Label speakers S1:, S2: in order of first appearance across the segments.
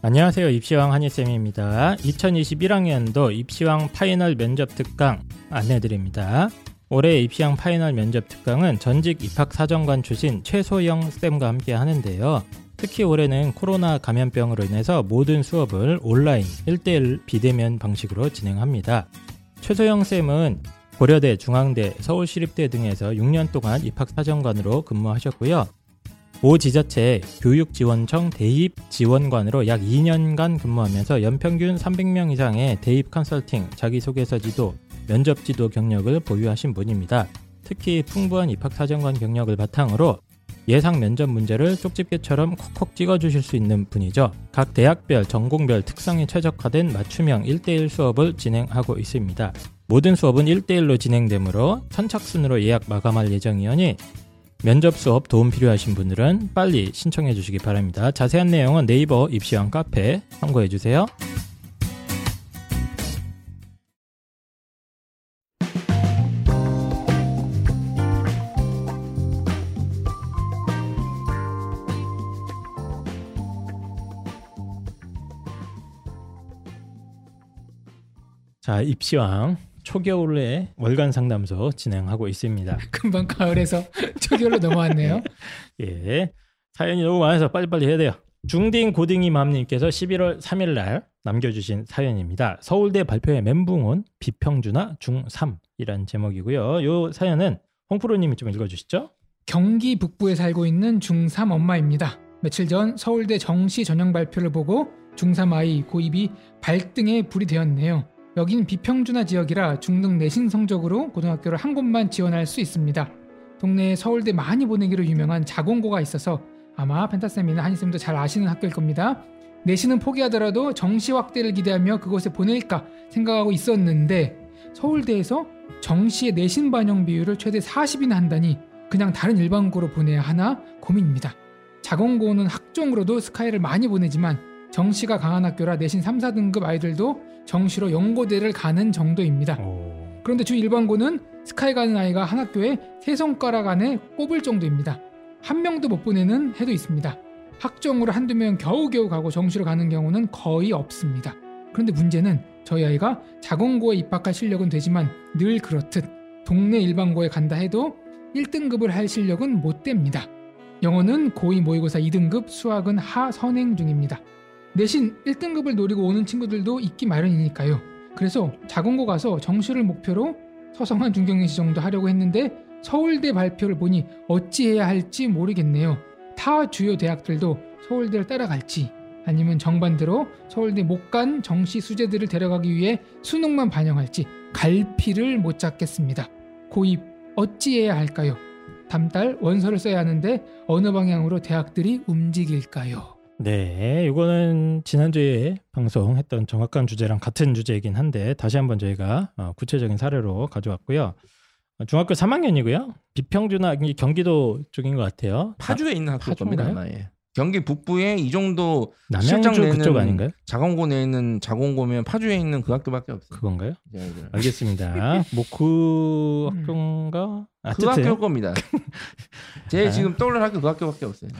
S1: 안녕하세요. 입시왕 한희쌤입니다. 2021학년도 입시왕 final 면접 특강 안내드립니다. 올해 입시왕 final 면접 특강은 전직 입학사정관 출신 최소영 쌤과 함께 하는데요. 특히 올해는 코로나 감염병으로 인해서 모든 수업을 온라인 1대1 비대면 방식으로 진행합니다. 최소영 쌤은 고려대, 중앙대, 서울시립대 등에서 6년 동안 입학사정관으로 근무하셨고요. 모 지자체 교육지원청 대입 지원관으로 약 2년간 근무하면서 연평균 300명 이상의 대입 컨설팅, 자기소개서 지도, 면접 지도 경력을 보유하신 분입니다. 특히 풍부한 입학사정관 경력을 바탕으로 예상 면접 문제를 쪽집게처럼 콕콕 찍어주실 수 있는 분이죠. 각 대학별, 전공별 특성에 최적화된 맞춤형 1대1 수업을 진행하고 있습니다. 모든 수업은 1대1로 진행되므로 선착순으로 예약 마감할 예정이오니 면접 수업 도움 필요하신 분들은 빨리 신청해 주시기 바랍니다. 자세한 내용은 네이버 입시왕 카페 참고해 주세요. 자, 입시왕 초겨울에 월간 상담소 진행하고 있습니다.
S2: 금방 가을에서 초겨울로 넘어왔네요.
S1: 예. 사연이 너무 많아서 빨리빨리 해야 돼요. 중딩 고딩이 맘님께서 11월 3일 날 남겨주신 사연입니다. 서울대 발표회 멘붕 온 비평준화 중3이란 제목이고요. 요 사연은 홍프로님이 좀 읽어주시죠.
S2: 경기 북부에 살고 있는 중3 엄마입니다. 며칠 전 서울대 정시 전형 발표를 보고 중3 아이 고입이 발등에 불이 되었네요. 여기는 비평준화 지역이라 중등 내신 성적으로 고등학교를 한 곳만 지원할 수 있습니다. 동네에 서울대 많이 보내기로 유명한 자공고가 있어서 아마 펜타쌤이나 한이쌤도 잘 아시는 학교일 겁니다. 내신은 포기하더라도 정시 확대를 기대하며 그곳에 보낼까 생각하고 있었는데 서울대에서 정시의 내신 반영 비율을 최대 40이나 한다니 그냥 다른 일반고로 보내야 하나 고민입니다. 자공고는 학종으로도 스카이를 많이 보내지만 정시가 강한 학교라 내신 3, 4등급 아이들도 정시로 연고대를 가는 정도입니다.
S1: 오.
S2: 그런데 주 일반고는 스카이 가는 아이가 한 학교에 세 손가락 안에 꼽을 정도입니다. 한 명도 못 보내는 해도 있습니다. 학종으로 한두 명 겨우겨우 가고 정시로 가는 경우는 거의 없습니다. 그런데 문제는 저희 아이가 자공고에 입학할 실력은 되지만 늘 그렇듯 동네 일반고에 간다 해도 1등급을 할 실력은 못 됩니다. 영어는 고2 모의고사 2등급, 수학은 하 선행 중입니다. 내신 1등급을 노리고 오는 친구들도 있기 마련이니까요. 그래서 자공고 가서 정시를 목표로 서성한 중경내시 정도 하려고 했는데 서울대 발표를 보니 어찌해야 할지 모르겠네요. 타 주요 대학들도 서울대를 따라갈지 아니면 정반대로 서울대 못 간 정시 수재들을 데려가기 위해 수능만 반영할지 갈피를 못 잡겠습니다. 고입 어찌해야 할까요? 담달 원서를 써야 하는데 어느 방향으로 대학들이 움직일까요?
S1: 네, 이거는 지난주에 방송했던 정확한 주제랑 같은 주제이긴 한데 다시 한번 저희가 어, 구체적인 사례로 가져왔고요. 어, 중학교 3학년이고요. 비평준화 경기도 쪽인 것 같아요.
S3: 파주에 있는 학교.
S1: 파주인가요?
S3: 예. 경기 북부에 이 정도
S1: 남양주
S3: 실장 내는
S1: 그쪽 아닌가요?
S3: 자공고 내는 자공고면 파주에 있는 그 학교밖에 없어요.
S1: 그건가요?
S3: 이 아이들은.
S1: 알겠습니다. 뭐그
S2: 음.
S1: 학교인가?
S3: 그
S1: 어쨌든
S3: 학교일 겁니다. 제
S1: 아.
S3: 지금 떠오르는 학교 그 학교밖에 없어요.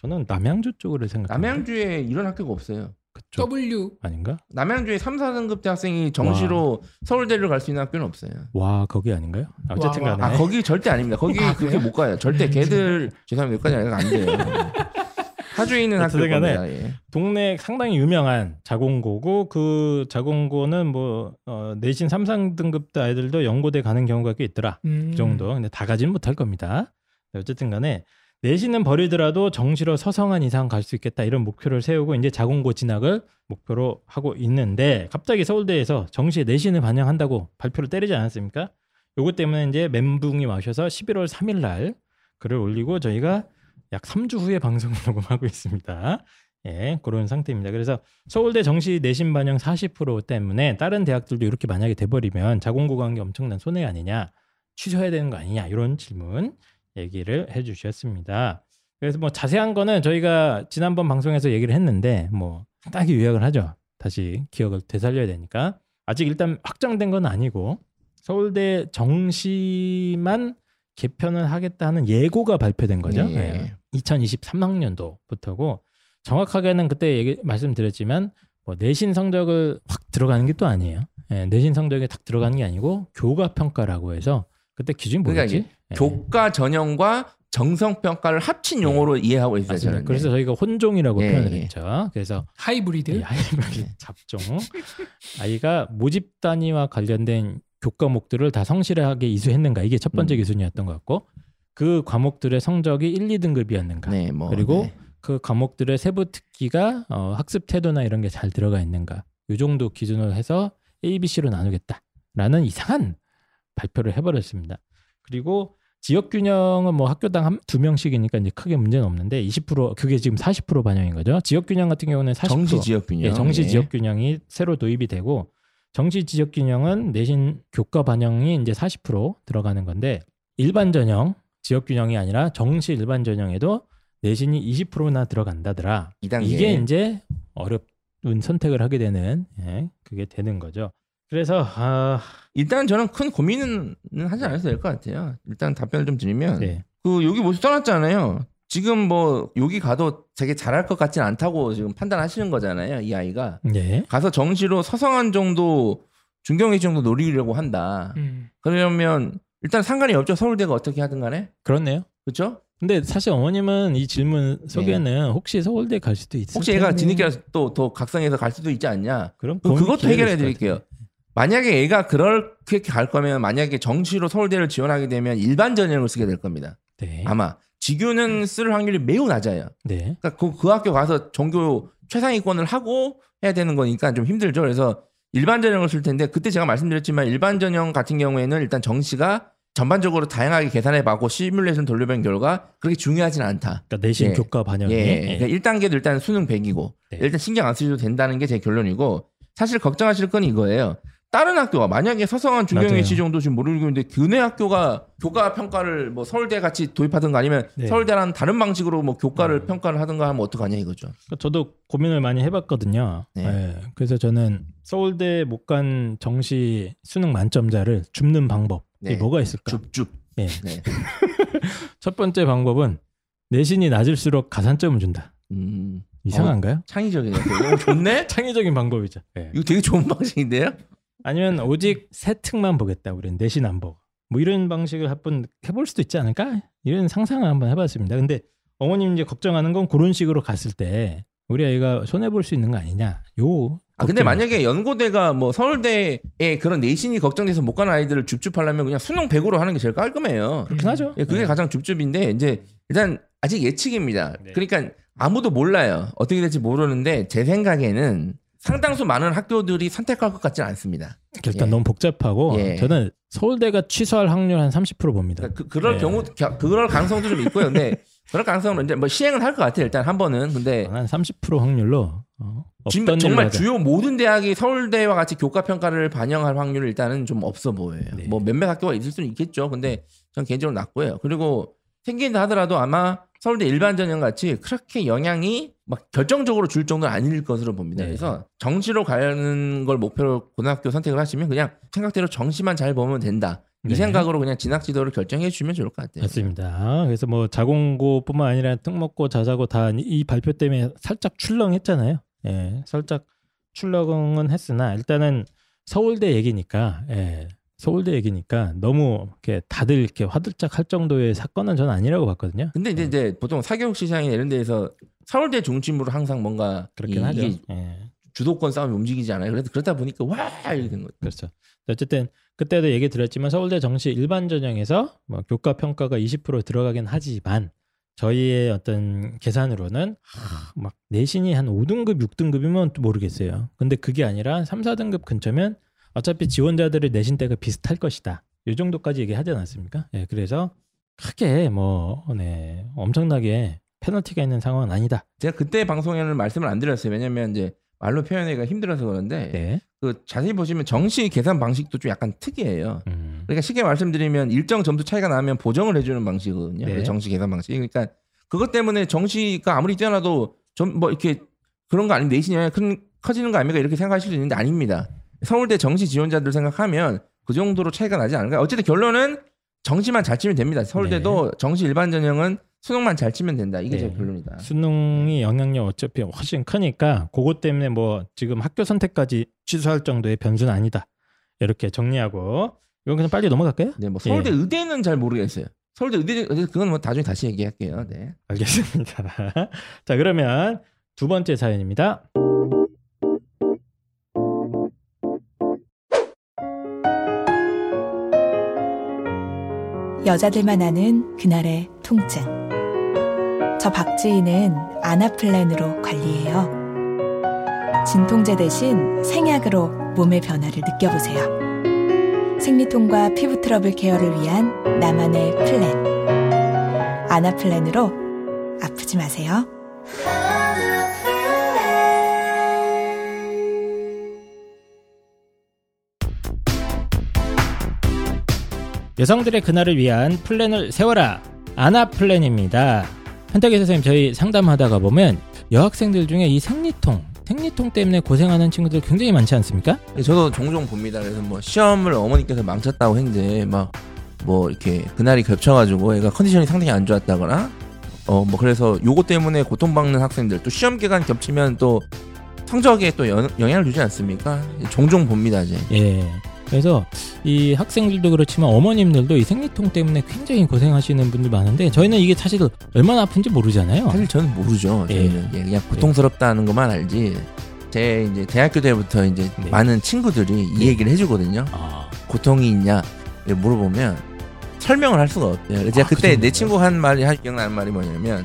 S1: 저는 남양주 쪽으로 생각.
S3: 남양주에 이런 학교가 없어요.
S1: 그쪽
S2: W
S1: 아닌가?
S3: 남양주에 3, 4등급 대학생이 정시로 서울대를 갈 수 있는 학교는 없어요.
S1: 와 거기 아닌가요? 어쨌든
S2: 와, 와.
S1: 간에
S3: 아 거기 절대 아닙니다. 거기
S2: 아,
S3: 그렇게? 못 가요. 절대 걔들 죄송합니다. 여기까지 안 돼요. 파주에 있는 학교
S1: 어쨌든 간에
S3: 겁니다. 예.
S1: 동네 상당히 유명한 자공고고 그 자공고는 뭐 어, 내신 3, 4등급 아이들도 연고대 가는 경우가 꽤 있더라.
S2: 음.
S1: 그 정도. 근데 다 가진 못할 겁니다. 네, 어쨌든 간에 내신은 버리더라도 정시로 서성한 이상 갈 수 있겠다 이런 목표를 세우고 이제 자공고 진학을 목표로 하고 있는데 갑자기 서울대에서 정시에 내신을 반영한다고 발표를 때리지 않았습니까? 요것 때문에 이제 멘붕이 와셔서 11월 3일 날 글을 올리고 저희가 약 3주 후에 방송을 녹음하고 있습니다. 예, 그런 상태입니다. 그래서 서울대 정시 내신 반영 40% 때문에 다른 대학들도 이렇게 만약에 돼버리면 자공고 관계 엄청난 손해 아니냐, 취소해야 되는 거 아니냐 이런 질문 얘기를 해주셨습니다. 그래서 뭐 자세한 거는 저희가 지난번 방송에서 얘기를 했는데 뭐 간단하게 요약을 하죠. 다시 기억을 되살려야 되니까 아직 일단 확정된 건 아니고 서울대 정시만 개편을 하겠다는 예고가 발표된 거죠.
S3: 예.
S1: 예. 2023학년도부터고 정확하게는 그때 얘기 말씀드렸지만 뭐 내신 성적을 확 들어가는 게 또 아니에요. 예, 내신 성적이 딱 들어가는 게 아니고 교과 평가라고 해서 그때 기준이
S3: 그러니까
S1: 뭐였지? 예.
S3: 교과 전형과 정성 평가를 합친 용어로 이해하고 있어요. 저는.
S1: 그래서 저희가 혼종이라고
S3: 예,
S1: 표현을
S3: 예.
S1: 했죠. 그래서
S2: 하이브리드.
S1: 이 아이들이 잡종 아이가 모집 단위와 관련된 교과목들을 다 성실하게 이수했는가 이게 첫 번째
S3: 음.
S1: 기준이었던 것 같고 그 과목들의 성적이 1, 2등급이었는가
S3: 네, 뭐
S1: 그리고
S3: 네.
S1: 그 과목들의 세부 특기가 어, 학습 태도나 이런 게 잘 들어가 있는가 이 정도 기준으로 해서 A, B, C로 나누겠다라는 이상한 발표를 해버렸습니다. 그리고 지역 균형은 뭐 학교당 한, 두 명씩이니까 이제 크게 문제는 없는데 20% 그게 지금 40% 반영인 거죠. 지역 균형 같은 경우는 40%
S3: 정시 지역 균형.
S1: 예, 정시
S3: 예.
S1: 지역 균형이 새로 도입이 되고 정시 지역 균형은 내신 교과 반영이 이제 40% 들어가는 건데 일반 전형 지역 균형이 아니라 정시 일반 전형에도 내신이 20%나 들어간다더라.
S3: 2단계.
S1: 이게 이제 어려운 선택을 하게 되는 예, 그게 되는 거죠. 그래서 아,
S3: 일단 저는 큰 고민은 하지 않아도 될 것 같아요. 일단 답변을 좀 드리면
S1: 네.
S3: 그 여기 모습 떠났잖아요. 지금 뭐 여기 가도 되게 잘할 것 같진 않다고 지금 판단하시는 거잖아요. 이 아이가
S1: 네.
S3: 가서 정시로 서성한 정도 중경외 정도 노리려고 한다.
S2: 음.
S3: 그러면 일단 상관이 없죠. 서울대가 어떻게 하든 간에
S1: 그렇네요.
S3: 그렇죠?
S1: 근데 사실 어머님은 이 질문 속에는 혹시 서울대 갈 수도 있을
S3: 네. 혹시 얘가
S1: 텐데.
S3: 뒤늦게 또더 각성해서 갈 수도 있지 않냐?
S1: 그럼
S3: 그- 그것도 해결해 드릴게요. 만약에 얘가 그렇게 갈 거면 만약에 정시로 서울대를 지원하게 되면 일반 전형을 쓰게 될 겁니다.
S1: 네.
S3: 아마 지규는 쓸 확률이 매우 낮아요.
S1: 네.
S3: 그러니까 그, 그 학교 가서 전교 최상위권을 하고 해야 되는 거니까 좀 힘들죠. 그래서 일반 전형을 쓸 텐데 그때 제가 말씀드렸지만 일반 전형 같은 경우에는 일단 정시가 전반적으로 다양하게 계산해 봤고 시뮬레이션 돌려본 결과 그렇게 중요하진 않다.
S1: 그러니까 내신
S3: 예.
S1: 교과 반영이
S3: 예. 그러니까 1단계도 일단 수능 100이고
S1: 네.
S3: 일단 신경 안 쓰셔도 된다는 게 제 결론이고 사실 걱정하실 건 이거예요. 다른 학교가 만약에 서성한. 중경외시 정도 지금 모르고 있는데 교내 학교가 교과 평가를 뭐 서울대 같이 도입하든가 아니면
S1: 네.
S3: 서울대랑 다른 방식으로 뭐 교과를
S1: 음.
S3: 평가를 하든가 하면 어떡하냐 이거죠.
S1: 그러니까 저도 고민을 많이 해봤거든요.
S3: 네.
S1: 예, 그래서 저는 서울대 못 간 정시 수능 만점자를 줍는 방법이
S3: 네.
S1: 뭐가 있을까?
S3: 줍줍.
S1: 예.
S3: 네.
S1: 첫 번째 방법은 내신이 낮을수록 가산점을 준다.
S3: 음,
S1: 이상한가요?
S3: 창의적이네요. 너무 좋네.
S1: 창의적인 방법이죠. 예.
S3: 이거 되게 좋은 방식인데요.
S1: 아니면 오직 세 특만 보겠다. 우리는 내신 안 보고. 뭐 이런 방식을 한번 해볼 수도 있지 않을까? 이런 상상을 한번 해봤습니다. 근데 어머님 이제 걱정하는 건 그런 식으로 갔을 때 우리 아이가 손해 볼 수 있는 거 아니냐? 요.
S3: 아 근데 만약에 연고대가 뭐 서울대에 그런 내신이 걱정돼서 못 가는 아이들을 줍줍하려면 그냥 수능 100으로 하는 게 제일 깔끔해요.
S1: 그렇긴 하죠.
S3: 예, 그게
S1: 네.
S3: 가장 줍줍인데 이제 일단 아직 예측입니다.
S1: 네.
S3: 그러니까 아무도 몰라요. 어떻게 될지 모르는데 제 생각에는 상당수 많은 학교들이 선택할 것 같지는 않습니다.
S1: 일단
S3: 예.
S1: 너무 복잡하고
S3: 예.
S1: 저는 서울대가 취소할 확률 한 30% 봅니다.
S3: 그러니까 그, 그럴
S1: 네.
S3: 경우 겨- 그럴 가능성도 좀 있고요. 근데 그럴 가능성은 이제 뭐 시행은 할것 같아요. 일단 한 번은 근데
S1: 한 30% 확률로 어,
S3: 지금 정말. 주요 모든 대학이 서울대와 같이 교과 평가를 반영할 확률은 일단은 좀 없어 보여요.
S1: 네.
S3: 뭐 몇몇 학교가 있을 수는 있겠죠. 근데 전 개인적으로 낮고요. 그리고 생긴다 하더라도 아마 서울대 일반 전형 같이 그렇게 영향이 막 결정적으로 줄 정도는 아닐 것으로 봅니다.
S1: 네.
S3: 그래서 정시로 가는 걸 목표로 고등학교 선택을 하시면 그냥 생각대로 정시만 잘 보면 된다. 이
S1: 네.
S3: 생각으로 그냥 진학 지도를 결정해 주시면 좋을 것 같아요.
S1: 맞습니다. 그래서 뭐 자공고뿐만 아니라 특목고, 자사고 다 이 발표 때문에 살짝 출렁했잖아요. 예, 살짝 출렁은 했으나 일단은 서울대 얘기니까, 예, 서울대 얘기니까 너무 이렇게 다들 이렇게 화들짝 할 정도의 사건은 저는 아니라고 봤거든요.
S3: 근데 이제, 이제 보통 사교육 시장이나 이런 데에서 서울대 중심으로 항상 뭔가
S1: 그렇긴
S3: 이-
S1: 하죠. 예,
S3: 주도권 싸움이 움직이잖아요. 그래서 그러다 보니까 와 이렇게 된 거죠.
S1: 그렇죠. 어쨌든 그때도 얘기 드렸지만 서울대 정시 일반 전형에서 뭐 교과 평가가 20% 들어가긴 하지만 저희의 어떤 계산으로는 하, 막 내신이 한 5등급, 6등급이면 또 모르겠어요. 근데 그게 아니라 3, 4등급 근처면 어차피 지원자들의 내신 대가 비슷할 것이다. 이 정도까지 얘기하지 않았습니까? 예, 그래서 크게 뭐 네, 엄청나게 페널티가 있는 상황은 아니다.
S3: 제가 그때 방송에는 말씀을 안 드렸어요. 왜냐면 이제 말로 표현하기가 힘들어서 그런데
S1: 네.
S3: 그 자세히 보시면 정시 계산 방식도 좀 약간 특이해요.
S1: 음,
S3: 그러니까 쉽게 말씀드리면 일정 점수 차이가 나면 보정을 해주는 방식이거든요.
S1: 네.
S3: 그 정시 계산 방식. 그러니까 그것 때문에 정시가 아무리 뛰어나도 좀 뭐 이렇게 그런 거 아니면 내신이 큰 커지는 거 아닙니까? 이렇게 생각하실 수 있는데 아닙니다. 서울대 정시 지원자들 생각하면 그 정도로 차이가 나지 않을까. 어쨌든 결론은 정시만 잘 치면 됩니다. 서울대도 정시 일반 전형은 수능만 잘 치면 된다. 이게
S1: 네.
S3: 제 결론이다.
S1: 수능이 영향력 어차피 훨씬 크니까 그것 때문에 뭐 지금 학교 선택까지 취소할 정도의 변수는 아니다. 이렇게 정리하고 이건 그냥 빨리 넘어갈까요?
S3: 네, 뭐 서울대
S1: 예.
S3: 의대는 잘 모르겠어요. 서울대 의대 그건 뭐 나중에 다시 얘기할게요. 네.
S1: 알겠습니다. 자 그러면 두 번째 사연입니다.
S4: 여자들만 아는 그날의 통증. 저 박지희는 아나플랜으로 관리해요. 진통제 대신 생약으로 몸의 변화를 느껴보세요. 생리통과 피부 트러블 care를 위한 나만의 플랜. 아나플랜으로 아프지 마세요.
S1: 여성들의 그날을 위한 플랜을 세워라 아나 플랜입니다. 현탁이 선생님 저희 상담하다가 보면 여학생들 중에 이 생리통 생리통 때문에 고생하는 친구들 굉장히 많지 않습니까?
S3: 예, 저도 종종 봅니다. 그래서 뭐 시험을 어머니께서 망쳤다고 했는데 막 뭐 이렇게 그날이 겹쳐가지고 애가 컨디션이 상당히 안 좋았다거나 어 뭐 그래서 요거 때문에 고통받는 학생들 또 시험 기간 겹치면 또 성적에 또 영, 영향을 주지 않습니까? 종종 봅니다 이제.
S1: 예. 그래서 이 학생들도 그렇지만 어머님들도 이 생리통 때문에 굉장히 고생하시는 분들 많은데 저희는 이게 사실 얼마나 아픈지 모르잖아요.
S3: 사실 저는 모르죠.
S1: 예.
S3: 저희는 예, 그냥 고통스럽다는 것만 알지. 제 이제 대학교 때부터 이제
S1: 네.
S3: 많은 친구들이 이
S1: 네.
S3: 얘기를 해주거든요.
S1: 아,
S3: 고통이 있냐 예, 물어보면 설명을 할 수가 없대요. 제가
S1: 아, 그
S3: 그때 내
S1: 정도인가요?
S3: 친구 한 말이 한 기억나는 말이 뭐냐면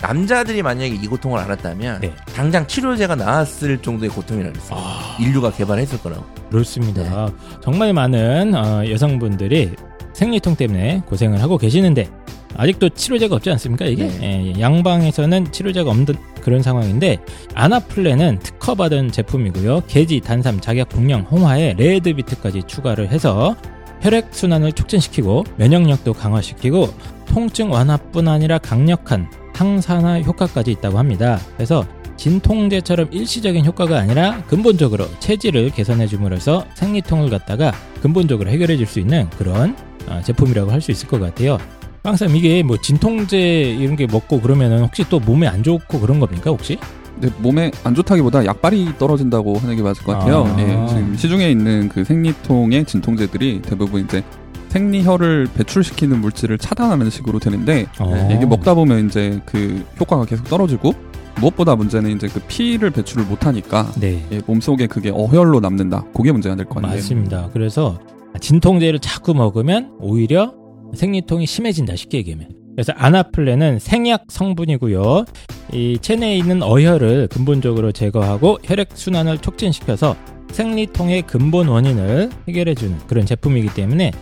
S3: 남자들이 만약에 이 고통을 알았다면
S1: 네.
S3: 당장 치료제가 나왔을 정도의 고통이라고 그랬어요.
S1: 아.
S3: 인류가 개발했을 거라고.
S1: 그렇습니다. 정말 많은 어, 여성분들이 생리통 때문에 고생을 하고 계시는데 아직도 치료제가 없지 않습니까? 이게
S3: 네.
S1: 예, 양방에서는 치료제가 없는 그런 상황인데 아나플레는 특허받은 제품이고요. 계지, 단삼, 작약, 복령, 홍화에 레드비트까지 추가를 해서 혈액 순환을 촉진시키고 면역력도 강화시키고 통증 완화뿐 아니라 강력한 항산화 효과까지 있다고 합니다. 그래서 진통제처럼 일시적인 효과가 아니라 근본적으로 체질을 개선해 줌으로써 생리통을 갖다가 근본적으로 해결해 줄 수 있는 그런 어, 제품이라고 할 수 있을 것 같아요. 빵쌤 이게 뭐 진통제 이런 게 먹고 그러면은 혹시 또 몸에 안 좋고 그런 겁니까 혹시?
S5: 근데 몸에 안 좋다기보다 약발이 떨어진다고 하는 게 맞을 것 같아요.
S1: 아.
S5: 예, 지금 시중에 있는 그 생리통의 진통제들이 대부분 이제 생리혈을 배출시키는 물질을 차단하는 식으로 되는데
S1: 어.
S5: 이게 먹다 보면 이제 그 효과가 계속 떨어지고 무엇보다 문제는 이제 그 피를 배출을 못하니까
S1: 네.
S5: 예, 몸속에 그게 어혈로 남는다. 그게 문제가 될 거 아니에요.
S1: 맞습니다. 그래서 진통제를 자꾸 먹으면 오히려 생리통이 심해진다 쉽게 얘기하면. 그래서 아나플레는 생약 성분이고요. 이 체내에 있는 어혈을 근본적으로 제거하고 혈액 순환을 촉진시켜서 생리통의 근본 원인을 해결해주는 그런 제품이기 때문에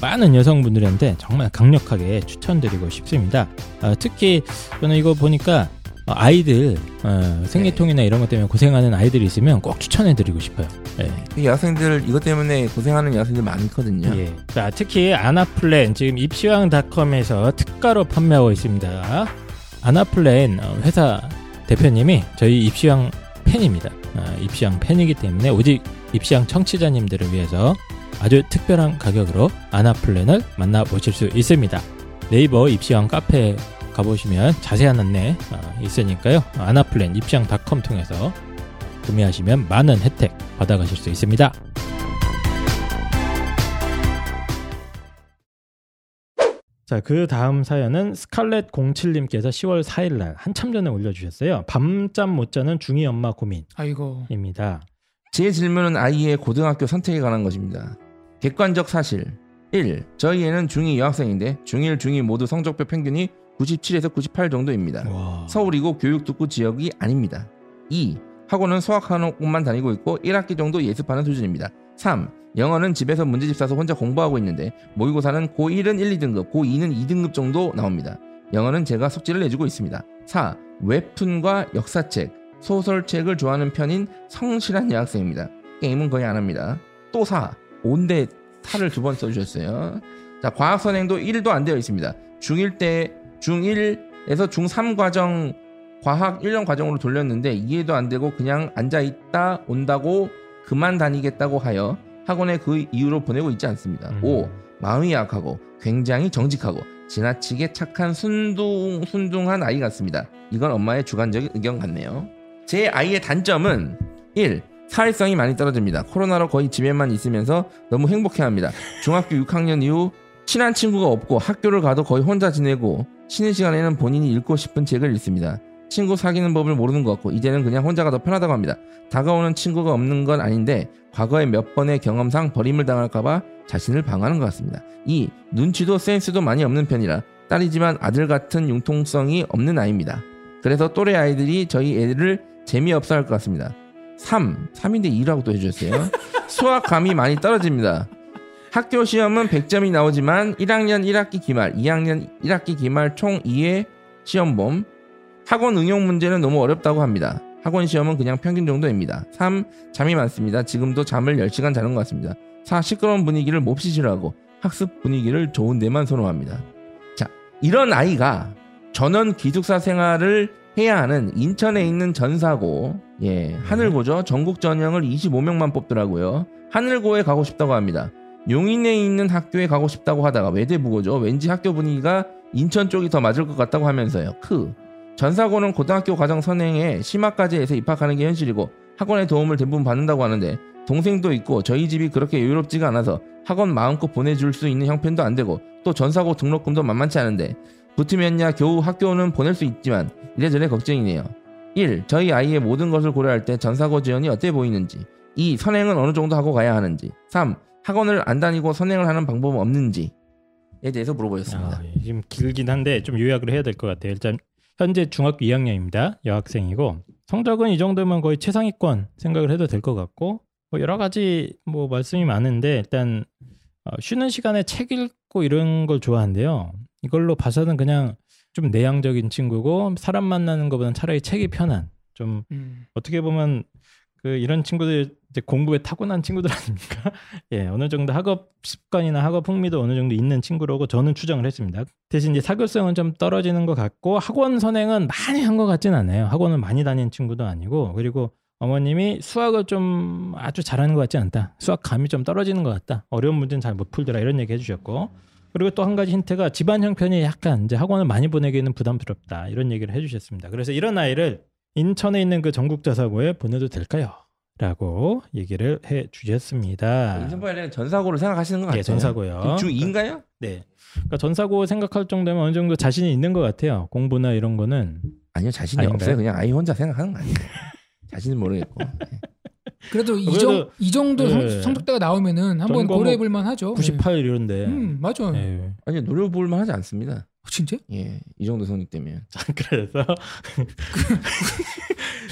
S1: 많은 여성분들한테 정말 강력하게 추천드리고 싶습니다. 아, 특히 저는 이거 보니까 아이들 어, 생리통이나 이런 것 때문에 고생하는 아이들이 있으면 꼭 추천해드리고 싶어요. 예.
S3: 이 여학생들 이것 때문에 고생하는 여학생들 많거든요.
S1: 예. 자, 특히 아나플랜 지금 입시왕닷컴에서 특가로 판매하고 있습니다. 아나플랜 어, 회사 대표님이 저희 입시왕 팬입니다. 아, 입시왕 팬이기 때문에 오직 입시왕 청취자님들을 위해서 아주 특별한 가격으로 아나플랜을 만나보실 수 있습니다. 네이버 입시왕 카페에 가보시면 자세한 안내 어, 있으니까요. 아나플랜 입시왕닷컴 통해서 구매하시면 많은 혜택 받아가실 수 있습니다. 자, 그 다음 사연은 스칼렛 07님께서 10월 4일 날 한참 전에 올려 주셨어요. 밤잠 못 자는 중2 엄마
S2: 아이고.
S1: 고민입니다.
S3: 제 질문은 아이의 고등학교 선택에 관한 것입니다. 객관적 사실 1. 저희 애는 중2 여학생인데 중1, 중2 모두 성적표 평균이 97에서 98 정도입니다.
S1: 와.
S3: 서울이고 교육 특구 지역이 아닙니다. 2. 학원은 수학 학원만 다니고 있고 1학기 정도 예습하는 수준입니다. 3. 영어는 집에서 문제집 사서 혼자 공부하고 있는데 모의고사는 고1은 1, 2등급, 고2는 2등급 정도 나옵니다. 영어는 제가 숙제를 내주고 있습니다. 4. 웹툰과 역사책, 소설책을 좋아하는 편인 성실한 여학생입니다. 게임은 거의 안 합니다. 또 4. 온데 타를 두번 써주셨어요. 자, 과학 선행도 1도 안 되어 있습니다. 중1 때 중1에서 중3 과정 과학 1년 과정으로 돌렸는데 이해도 안 되고 그냥 앉아 있다 온다고 그만 다니겠다고 하여 학원에 그 이유로 보내고 있지 않습니다.
S1: 음.
S3: 5. 마음이 약하고 굉장히 정직하고 지나치게 착한 순둥 순둥한 아이 같습니다. 이건 엄마의 주관적인 의견 같네요. 제 아이의 단점은 1. 사회성이 많이 떨어집니다. 코로나로 거의 집에만 있으면서 너무 행복해합니다. 중학교 6학년 이후 친한 친구가 없고 학교를 가도 거의 혼자 지내고 쉬는 시간에는 본인이 읽고 싶은 책을 읽습니다. 친구 사귀는 법을 모르는 것 같고 이제는 그냥 혼자가 더 편하다고 합니다. 다가오는 친구가 없는 건 아닌데 과거에 몇 번의 경험상 버림을 당할까봐 자신을 방어하는 것 같습니다. 2. 눈치도 센스도 많이 없는 편이라 딸이지만 아들 같은 융통성이 없는 아이입니다. 그래서 또래 아이들이 저희 애들을 재미없어 할 것 같습니다. 3. 3인데 2라고 또 해주셨어요. 수학감이 많이 떨어집니다. 학교 시험은 100점이 나오지만 1학년 1학기 기말, 2학년 1학기 기말 총 2회 시험범. 학원 응용 문제는 너무 어렵다고 합니다. 학원 시험은 그냥 평균 정도입니다. 3. 잠이 많습니다. 지금도 잠을 10시간 자는 것 같습니다. 4. 시끄러운 분위기를 몹시 싫어하고 학습 분위기를 좋은 데만 선호합니다. 자, 이런 아이가 전원 기숙사 생활을 해야 하는 인천에 있는 전사고, 예, 하늘고죠. 전국 전형을 25명만 뽑더라고요. 하늘고에 가고 싶다고 합니다. 용인에 있는 학교에 가고 싶다고 하다가 외대부고죠. 왠지 학교 분위기가 인천 쪽이 더 맞을 것 같다고 하면서요. 크. 전사고는 고등학교 과정 선행에 심화까지 해서 입학하는 게 현실이고 학원의 도움을 대부분 받는다고 하는데 동생도 있고 저희 집이 그렇게 여유롭지가 않아서 학원 마음껏 보내줄 수 있는 형편도 안 되고 또 전사고 등록금도 만만치 않은데 붙으면야 겨우 학교는 보낼 수 있지만 이래저래 걱정이네요. 1. 저희 아이의 모든 것을 고려할 때 전사고 지원이 어때 보이는지 2. 선행은 어느 정도 하고 가야 하는지 3. 학원을 안 다니고 선행을 하는 방법은 없는지에 대해서 물어보셨습니다.
S1: 아, 예, 지금 길긴 한데 좀 요약을 해야 될 것 같아요. 일단 현재 중학교 2학년입니다. 여학생이고 성적은 이 정도면 거의 최상위권 생각을 해도 될 것 같고 뭐 여러 가지 뭐 말씀이 많은데 일단 어, 쉬는 시간에 책 읽고 이런 걸 좋아한대요. 이걸로 봐서는 그냥 좀 내향적인 친구고 사람 만나는 것보다는 차라리 책이 편한 좀
S2: 음.
S1: 어떻게 보면 그 이런 친구들 이제 공부에 타고난 친구들 아닙니까? 예, 어느 정도 학업 습관이나 학업 흥미도 어느 정도 있는 친구라고 저는 추정을 했습니다. 대신 이제 사교성은 좀 떨어지는 것 같고 학원 선행은 많이 한 것 같진 않아요. 학원을 많이 다닌 친구도 아니고 그리고 어머님이 수학을 좀 아주 잘하는 것 같지 않다. 수학 감이 좀 떨어지는 것 같다. 어려운 문제는 잘 못 풀더라 이런 얘기 해주셨고 그리고 또 한 가지 힌트가 집안 형편이 약간 이제 학원을 많이 보내기에는 부담스럽다 이런 얘기를 해주셨습니다. 그래서 이런 아이를 인천에 있는 그 전국자사고에 보내도 될까요? 라고 얘기를 해 주셨습니다.
S3: 인천파일은 전사고를 생각하시는 것 같아요.
S1: 예, 전사고요.
S3: 중2인가요?
S1: 네. 그러니까 전사고 생각할 정도면 어느 정도 자신이 있는 것 같아요. 공부나 이런 거는.
S3: 아니요, 자신이
S1: 아닌가요?
S3: 없어요. 그냥 아이 혼자 생각하는 거 아니에요. 자신은 모르겠고.
S2: 그래도 이,
S1: 그래도-
S2: 정, 이 정도 성,
S1: 네.
S2: 성적대가 나오면은 한번
S1: 전과목
S2: 고려해볼 만하죠.
S1: 98 이런데.
S2: 네. 음, 맞아.
S1: 예.
S3: 아니요, 노려볼 만 하지 않습니다.
S2: 진짜?
S3: 예, 이 정도 성적되면.
S1: 그래서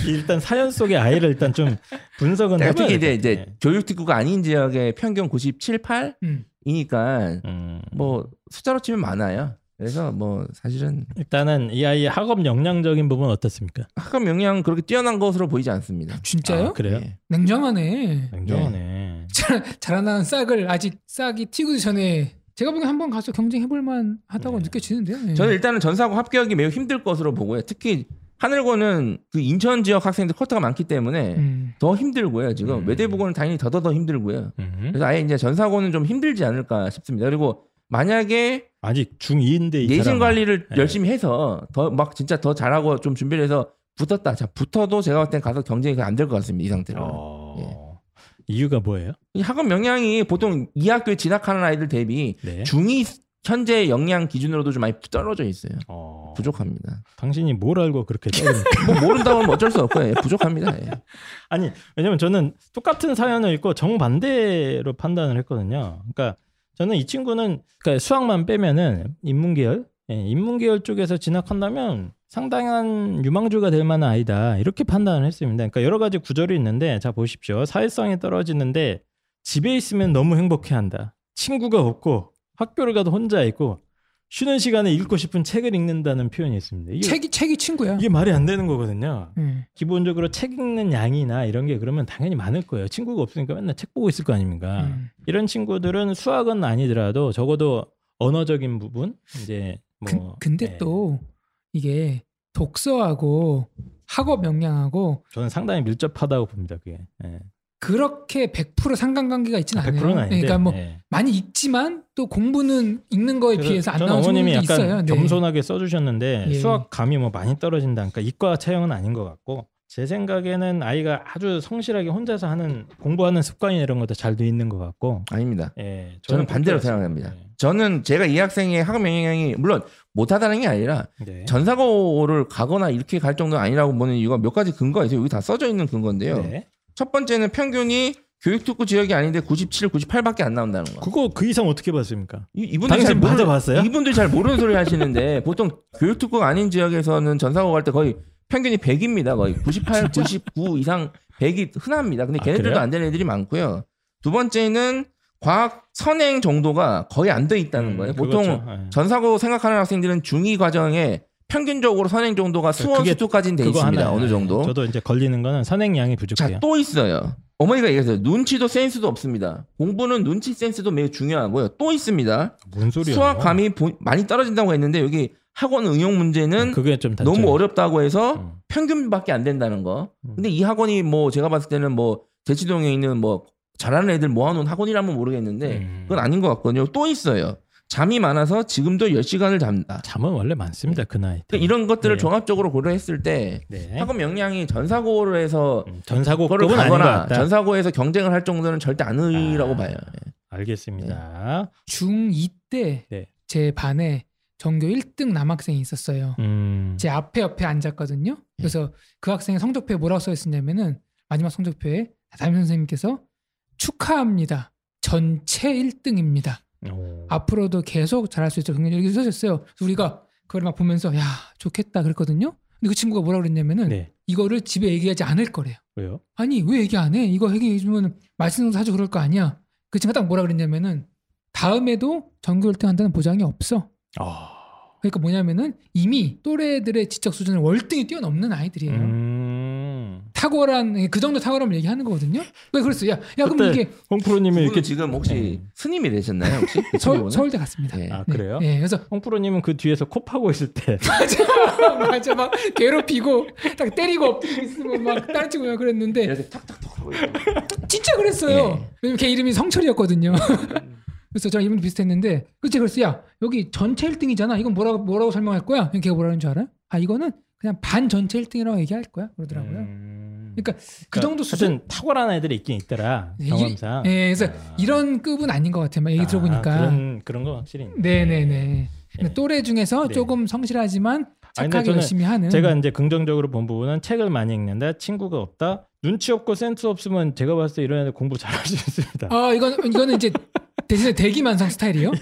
S1: 일단 사연 속의 아이를 일단 좀 분석은 해봐야
S3: 특히 이제. 교육특구가 아닌 지역의 평균 97, 8이니까
S2: 음.
S1: 음.
S3: 뭐 숫자로 치면 많아요. 그래서 뭐 사실은
S1: 일단은 이 아이의 학업 역량적인 부분 은 어떻습니까?
S3: 학업 역량 그렇게 뛰어난 것으로 보이지 않습니다.
S2: 진짜요?
S1: 아, 그래요?
S3: 예.
S2: 냉정하네.
S1: 냉정하네.
S2: 자, 자라나는 싹을 아직 싹이 튀기 전에 제가 보기엔 한번 가서 경쟁해볼만 하다고
S1: 네.
S2: 느껴지는데요. 네.
S3: 저는 일단은 전사고 합격이 매우 힘들 것으로 보고요. 특히 하늘고는 그 인천 지역 학생들 쿼터가 많기 때문에
S2: 음.
S3: 더 힘들고요. 지금
S1: 음.
S3: 외대부고는 당연히 더더더 힘들고요.
S1: 음.
S3: 그래서 아예 이제 전사고는 좀 힘들지 않을까 싶습니다. 그리고 만약에
S1: 아직 중2인데 이
S3: 내신. 관리를
S1: 네.
S3: 열심히 해서 더 막 진짜 더 잘하고 좀 준비를 해서 붙었다. 자, 붙어도 제가 볼땐 가서 경쟁이 안 될 것 같습니다. 이 상태로.
S1: 어...
S3: 예.
S1: 이유가 뭐예요?
S3: 이 학업 역량이 보통 이 학교에 진학하는 아이들 대비
S1: 네.
S3: 중2 현재 역량 기준으로도 좀 많이 떨어져 있어요.
S1: 어...
S3: 부족합니다.
S1: 당신이 뭘 알고 그렇게 떠듭니까?
S3: 뭐 모른다고 하면 어쩔 수 없고요. 예, 부족합니다. 예.
S1: 아니 왜냐면 저는 똑같은 사연을 읽고 정반대로 판단을 했거든요. 그러니까 저는 이 친구는 그러니까 수학만 빼면은 인문계열, 예, 인문계열 쪽에서 진학한다면 상당한 유망주가 될 만한 아이다 이렇게 판단을 했습니다. 그러니까 여러 가지 구절이 있는데 자 보십시오. 사회성이 떨어지는데 집에 있으면 너무 행복해한다. 친구가 없고 학교를 가도 혼자 있고 쉬는 시간에 읽고 싶은 책을 읽는다는 표현이 있습니다. 이게,
S2: 책이 책이 친구야.
S1: 이게 말이 안 되는 거거든요.
S2: 예.
S1: 기본적으로 책 읽는 양이나 이런 게 그러면 당연히 많을 거예요. 친구가 없으니까 맨날 책 보고 있을 거 아닙니까?
S2: 음.
S1: 이런 친구들은 수학은 아니더라도 적어도 언어적인 부분 이제 뭐
S2: 그, 근데
S1: 예,
S2: 또 이게 독서하고 학업 역량하고
S1: 저는 상당히 밀접하다고 봅니다. 그게 예.
S2: 그렇게 100% 상관관계가 있지는 않아요.
S1: 100%는 아닌데.
S2: 그러니까 뭐
S1: 예.
S2: 많이 읽지만 또 공부는 읽는 거에 비해서 안
S1: 저는
S2: 나오는
S1: 약간
S2: 있어요. 네.
S1: 겸손하게 써주셨는데
S2: 예.
S1: 수학 감이 뭐 많이 떨어진다. 그러니까 이과 체형은 아닌 것 같고 제 생각에는 아이가 아주 성실하게 혼자서 하는 공부하는 습관이 이런 것도 잘 돼 있는 것 같고.
S3: 아닙니다.
S1: 예,
S3: 저는 반대로
S1: 그렇게
S3: 생각합니다.
S1: 봤습니다.
S3: 저는 제가 이 학생의 학업 영향이 물론 못하다는 게 아니라
S1: 예. 네.
S3: 전사고를 가거나 이렇게 갈 정도는 아니라고 보는 이유가 몇 가지 근거가 있어요. 여기 다 써져 있는 근거인데요.
S1: 네.
S3: 첫 번째는 평균이 교육특구 지역이 아닌데 97, 98밖에 안 나온다는 거.
S1: 그거 그 이상 어떻게 봤습니까?
S3: 이, 이분들
S1: 당신
S3: 잘 모르,
S1: 받아봤어요?
S3: 이분들 잘 모르는 소리 하시는데 보통 교육특구가 아닌 지역에서는 전사고 갈 때 거의 평균이 100입니다. 거의 98, 99 이상 100이 흔합니다. 근데
S1: 아,
S3: 걔네들도
S1: 그래요?
S3: 안 되는 애들이 많고요. 두 번째는 과학 선행 정도가 거의 안 돼 있다는
S1: 음,
S3: 거예요. 보통
S1: 그거죠. 예.
S3: 전사고 생각하는 학생들은 중2 과정에 평균적으로 선행 정도가 수원
S1: 그게
S3: 수투까지는 돼 있습니다.
S1: 하나예요.
S3: 어느 정도.
S1: 저도 이제 걸리는 거는 선행량이 부족해요.
S3: 자, 또 있어요. 어머니가 얘기했어요. 눈치도 센스도 없습니다. 공부는 눈치 센스도 매우 중요하고요. 또 있습니다.
S1: 뭔 소리야?
S3: 수학 감이 보- 많이 떨어진다고 했는데 여기 학원 응용 문제는
S1: 그게 좀 단점.
S3: 너무 어렵다고 해서
S1: 음.
S3: 평균밖에 안 된다는 거.
S1: 음.
S3: 근데 이 학원이 뭐 제가 봤을 때는 뭐 대치동에 있는 뭐 잘하는 애들 모아놓은 학원이라면 모르겠는데
S1: 음.
S3: 그건 아닌 것 같거든요. 또 있어요. 잠이 많아서 지금도 10시간을 잡니다.
S1: 잠은 원래 많습니다 그 나이. 때.
S3: 그러니까 이런 것들을
S1: 네.
S3: 종합적으로 고려했을 때
S1: 네.
S3: 학업 역량이 전사고를 해서
S1: 음, 것
S3: 가거나. 전사고에서 경쟁을 할 정도는 절대 아니라고
S1: 아.
S3: 봐요.
S1: 알겠습니다.
S2: 중2 때제
S1: 네.
S2: 반에 전교 1등 남학생이 있었어요.
S1: 음.
S2: 제 앞에 옆에 앉았거든요. 그래서 그 학생의 성적표에 뭐라고 써 있었냐면은 마지막 성적표에 담임 선생님께서 축하합니다. 전체 1등입니다.
S1: 오.
S2: 앞으로도 계속 잘할 수 있도록 굉장히 이렇게. 그래서 우리가 그걸 막 보면서 야 좋겠다 그랬거든요. 근데 그 친구가 뭐라 그랬냐면은
S1: 네.
S2: 이거를 집에 얘기하지 않을 거래요.
S1: 왜요?
S2: 아니 왜 얘기 안 해? 이거 얘기해주면 말씀 사주 그럴 거 아니야. 그 친구가 딱 뭐라 그랬냐면은 다음에도 전교 1등 한다는 보장이 없어.
S1: 아.
S2: 그러니까 뭐냐면은 이미 또래들의 지적 수준을 월등히 뛰어넘는 아이들이에요.
S1: 음.
S2: 탁월한 그 정도 탁월함을 얘기하는 거거든요. 왜 그랬어요? 야, 야 그럼 이게
S1: 홍프로님이
S3: 이렇게 지금 혹시
S1: 네.
S3: 스님이 되셨나요? 혹시? 그
S2: 서? 서울대 갔습니다.
S3: 예.
S1: 아
S2: 네.
S1: 그래요?
S2: 예, 그래서
S1: 홍프로님은 그 뒤에서 코 파고 있을 때
S2: 맞아, 맞아, 막 괴롭히고 딱 때리고 엎드리고 있으면 막 따라치고 막 그랬는데
S3: 이렇게 탁탁탁 하고 있어요.
S2: 진짜 그랬어요.
S3: 예.
S2: 왜냐면 걔 이름이 성철이었거든요. 그래서 저랑 이름도 비슷했는데 그치 그랬어 야 여기 전체 1등이잖아 이건 뭐라고 뭐라고 설명할 거야 걔가 뭐라는 줄 알아? 아 이거는 그냥 반 전체 1등이라고 얘기할 거야 그러더라고요.
S1: 음.
S2: 그러니까 그 정도 수준
S1: 탁월한 애들이 있긴 있더라
S2: 예,
S1: 경험상.
S2: 예, 그래서
S1: 아.
S2: 이런 급은 아닌 것 같아요. 막 얘기
S1: 아,
S2: 들어보니까.
S1: 그런 그런 거 확실히.
S2: 네네네.
S1: 예.
S2: 또래 중에서
S1: 네.
S2: 조금 성실하지만
S1: 아니,
S2: 착하게
S1: 저는
S2: 열심히 하는.
S1: 제가 이제 긍정적으로 본 부분은 책을 많이 읽는다, 친구가 없다, 눈치 없고 센스 없으면 제가 봤을 때 이런 애들 공부 잘할 수 있습니다.
S2: 아 이건 이거는 이제 대신에 대기만성 스타일이요.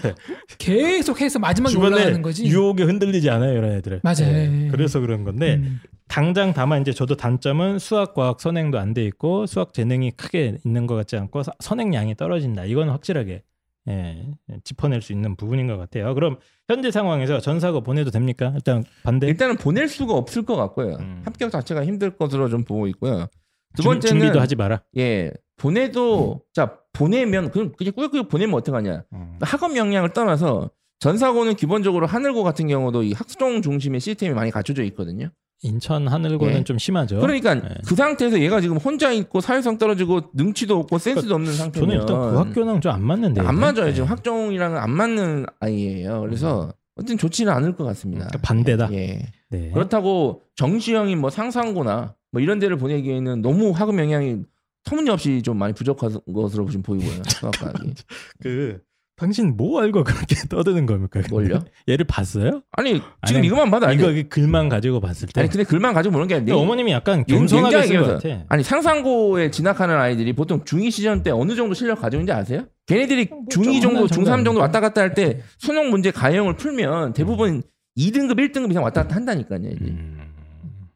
S2: 계속 해서 마지막에
S1: 주변에
S2: 올라가는 거지.
S1: 유혹에 흔들리지 않아요 이런 애들은.
S2: 맞아요.
S1: 예,
S2: 예.
S1: 그래서 그런 건데
S2: 음.
S1: 당장 다만 이제 저도 단점은 수학, 과학 선행도 안 돼 있고 수학 재능이 크게 있는 것 같지 않고 사- 선행량이 떨어진다. 이건 확실하게 예, 짚어낼 수 있는 부분인 것 같아요. 그럼 현재 상황에서 전사고 보내도 됩니까? 일단 반대.
S3: 일단은 보낼 수가 없을 것 같고요.
S1: 음.
S3: 합격 자체가 힘들 것으로 좀 보고 있고요. 두
S1: 준-
S3: 번째는
S1: 준비도 하지 마라.
S3: 예 보내도 자 보내면 그냥 그냥 꾸역꾸역 보내면 어떡하냐
S1: 음.
S3: 학업 역량을 떠나서 전사고는 기본적으로 하늘고 같은 경우도 이 학종 중심의 시스템이 많이 갖춰져 있거든요.
S1: 인천 하늘고는
S3: 예.
S1: 좀 심하죠.
S3: 그러니까
S1: 네.
S3: 그 상태에서 얘가 지금 혼자 있고 사회성 떨어지고 능치도 없고 센스도 없는 상태면
S1: 저는 일단 그 학교랑 좀 안 맞는데.
S3: 안 맞아요.
S1: 네.
S3: 지금 학종이랑은 안 맞는 아이예요. 그래서 어쨌든 좋지는 않을 것 같습니다.
S1: 그러니까 반대다.
S3: 예.
S1: 네.
S3: 그렇다고 정시형인 뭐 상상고나 뭐 이런 데를 보내기에는 너무 학업 영향이 터무니없이 좀 많이 부족한 것으로 지금 보이고요. 수학과학이.
S1: 그 당신 뭐 알고 그렇게 떠드는 겁니까? 근데?
S3: 뭘요?
S1: 얘를 봤어요?
S3: 아니 지금
S1: 아니,
S3: 이것만 봐도
S1: 이거. 글만 가지고 봤을 때.
S3: 아니 근데 글만 가지고 보는 게 아니라
S1: 근데 어머님이 약간
S3: 용-
S1: 겸손하게 쓴것. 같아.
S3: 아니 상상고에 진학하는 아이들이 보통 중2 시절 때 어느 정도 실력 가지고 있는지 아세요? 걔네들이
S1: 뭐
S3: 중2
S1: 좀
S3: 정도,
S1: 하나
S3: 중3
S1: 정도
S3: 왔다 갔다 할때
S1: 네.
S3: 수능 문제 가형을 풀면 대부분 2등급, 1등급 이상 왔다 갔다 한다니까요. 이제.
S1: 음,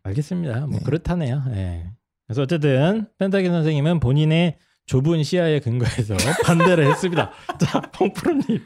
S1: 알겠습니다. 뭐
S3: 네.
S1: 그렇다네요. 예. 그래서 어쨌든 펜타기 선생님은 본인의 좁은 시야에 근거해서 반대를 했습니다. 자, 펑프로님.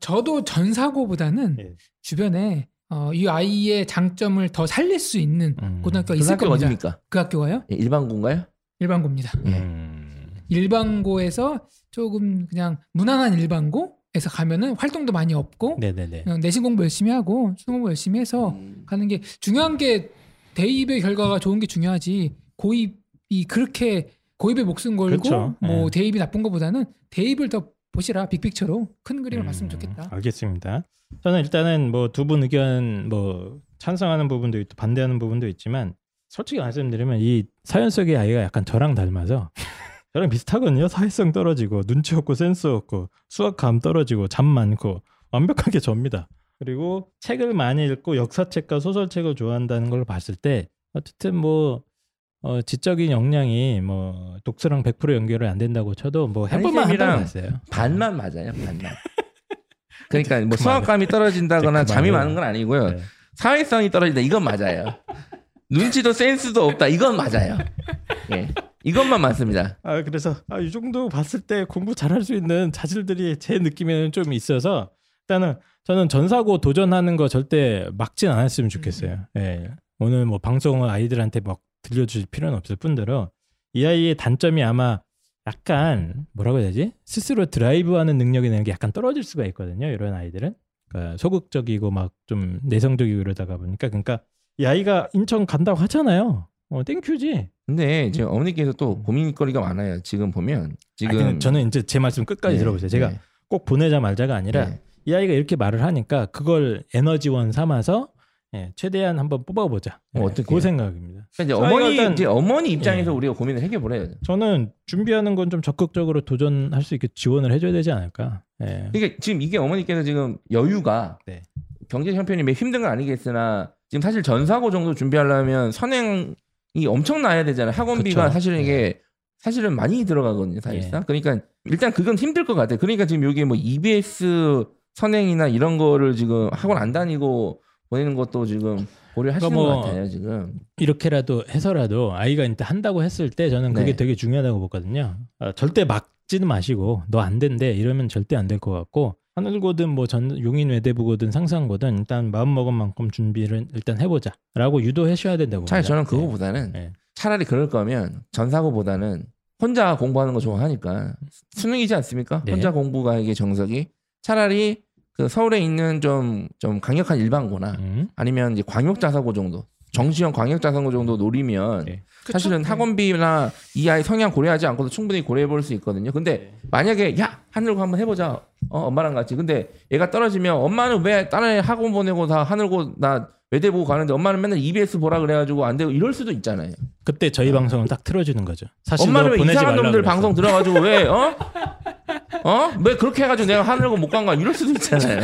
S2: 저도 전사고보다는
S1: 예.
S2: 주변에 어, 이 아이의 장점을 더 살릴 수 있는
S1: 음.
S2: 고등학교가
S3: 그
S2: 있을
S3: 학교가
S2: 겁니다.
S3: 어딥니까?
S2: 그 학교가요?
S3: 예, 일반고인가요?
S2: 일반고입니다.
S3: 예.
S1: 음.
S2: 일반고에서 조금 그냥 무난한 일반고에서 가면은 활동도 많이 없고
S1: 네네네.
S2: 그냥 내신 공부 열심히 하고 수능 공부 열심히 해서
S3: 음.
S2: 가는 게 중요한 게 대입의 결과가 좋은 게 중요하지 고입이 그렇게 고입에 목숨 걸고
S1: 그렇죠.
S2: 뭐
S1: 예.
S2: 대입이 나쁜 것보다는 대입을 더 보시라 빅픽처로 큰 그림을
S1: 음,
S2: 봤으면 좋겠다.
S1: 알겠습니다. 저는 일단은 뭐 두 분 의견 뭐 찬성하는 부분도 있고 반대하는 부분도 있지만 솔직히 말씀드리면 이 사연 속의 아이가 약간 저랑 닮아서 저랑 비슷하거든요. 사회성 떨어지고 눈치 없고 센스 없고 수학감 떨어지고 잠 많고 완벽하게 접니다. 그리고 책을 많이 읽고 역사책과 소설책을 좋아한다는 걸 봤을 때 어쨌든 뭐 어, 지적인 역량이 뭐 독서랑 100% 연결이 안 된다고 쳐도 뭐 한다고
S3: 한쌤이랑
S1: 봤어요.
S3: 반만 맞아요. 반만. 그러니까 뭐. 수학감이 떨어진다거나 잠이. 많은 건 아니고요.
S1: 네.
S3: 사회성이 떨어진다. 이건 맞아요. 눈치도 센스도 없다. 이건 맞아요. 예. 이것만 맞습니다.
S1: 아 그래서 아, 이 정도 봤을 때 공부 잘할 수 있는 자질들이 제 느낌에는 좀 있어서 일단은 저는 전사고 도전하는 거 절대 막진 않았으면 좋겠어요. 예. 오늘 뭐 방송을 아이들한테 막 들려줄 필요는 없을 뿐더러 이 아이의 단점이 아마 약간 뭐라고 해야 되지? 스스로 드라이브하는 능력이 되는 게 약간 떨어질 수가 있거든요. 이런 아이들은 그러니까 소극적이고 막 좀 내성적이고 이러다가 보니까 그러니까 이 아이가 인천 간다고 하잖아요. 어 땡큐지.
S3: 근데 지금 어머니께서 또 고민거리가 많아요. 지금 보면 지금
S1: 음. 아니, 저는 이제 제 말씀 끝까지
S3: 네,
S1: 들어보세요. 제가
S3: 네,
S1: 꼭 보내자 말자가 아니라
S3: 네.
S1: 이 아이가 이렇게 말을 하니까 그걸 에너지원 삼아서 예, 최대한 한번 뽑아보자. 예,
S3: 어, 어떻게
S1: 그? 생각입니다.
S3: 그러니까 이제 어머니
S1: 일단-
S3: 이제 어머니 입장에서
S1: 예.
S3: 우리가 고민을 해결해야 돼.
S1: 저는 준비하는 건 좀 적극적으로 도전할 수 있게 지원을 해줘야 되지 않을까. 예.
S3: 그러니까 지금 이게 어머니께서 지금 여유가
S1: 네.
S3: 경제 형편이 매우 힘든 건 아니겠으나 지금 사실 전사고 정도 준비하려면 선행이 엄청 나야 되잖아요. 학원비가
S1: 그쵸.
S3: 사실은 이게 사실은 많이 들어가거든요, 사실상. 그러니까 일단 그건 힘들 것 같아요. 그러니까 지금 여기 뭐 EBS 선행이나 이런 거를 지금 학원 안 다니고 보내는 것도 지금 고려하시는
S1: 그러니까 것뭐
S3: 같아요, 지금.
S1: 이렇게라도 해서라도 아이가 이제 한다고 했을 때 저는 그게
S3: 네.
S1: 되게 중요하다고 보거든요. 아, 절대 막지는 마시고 너 안 된대 이러면 절대 안 될 것 같고 하늘고든 뭐 전 용인 외대부고든 상상고든 일단 마음 먹은 만큼 준비를 일단 해보자라고 유도하셔야 된다고
S3: 차라리
S1: 봅니다.
S3: 저는
S1: 네.
S3: 그거보다는
S1: 네.
S3: 차라리 그럴 거면 전사고보다는 혼자 공부하는 거 좋아하니까 수능이지 않습니까?
S1: 네.
S3: 혼자 공부가 이게 정석이 차라리 그 서울에 있는 좀 좀 강력한 일반고나
S1: 음.
S3: 아니면 이제 광역자사고 정도 정시형 광역자사고 정도 노리면
S1: 네.
S3: 사실은
S2: 그쵸?
S3: 학원비나 이 아이 성향 고려하지 않고도 충분히 고려해 볼 수 있거든요. 근데
S1: 네.
S3: 만약에 야 하늘고 한번 해보자 어, 엄마랑 같이 근데 얘가 떨어지면 엄마는 왜 다른 애 학원 보내고 다 하늘고 나 외대 보고 가는데 엄마는 맨날 EBS 보라 그래가지고 안 되고 이럴 수도 있잖아요.
S1: 그때 저희 방송을 딱 틀어주는 거죠. 사실
S3: 엄마는 너왜
S1: 보내지
S3: 이상한 놈들
S1: 그랬어.
S3: 방송 들어가지고 왜 어? 어? 왜 그렇게 해가지고 내가 하늘고 못 간 거야? 이럴 수도 있잖아요.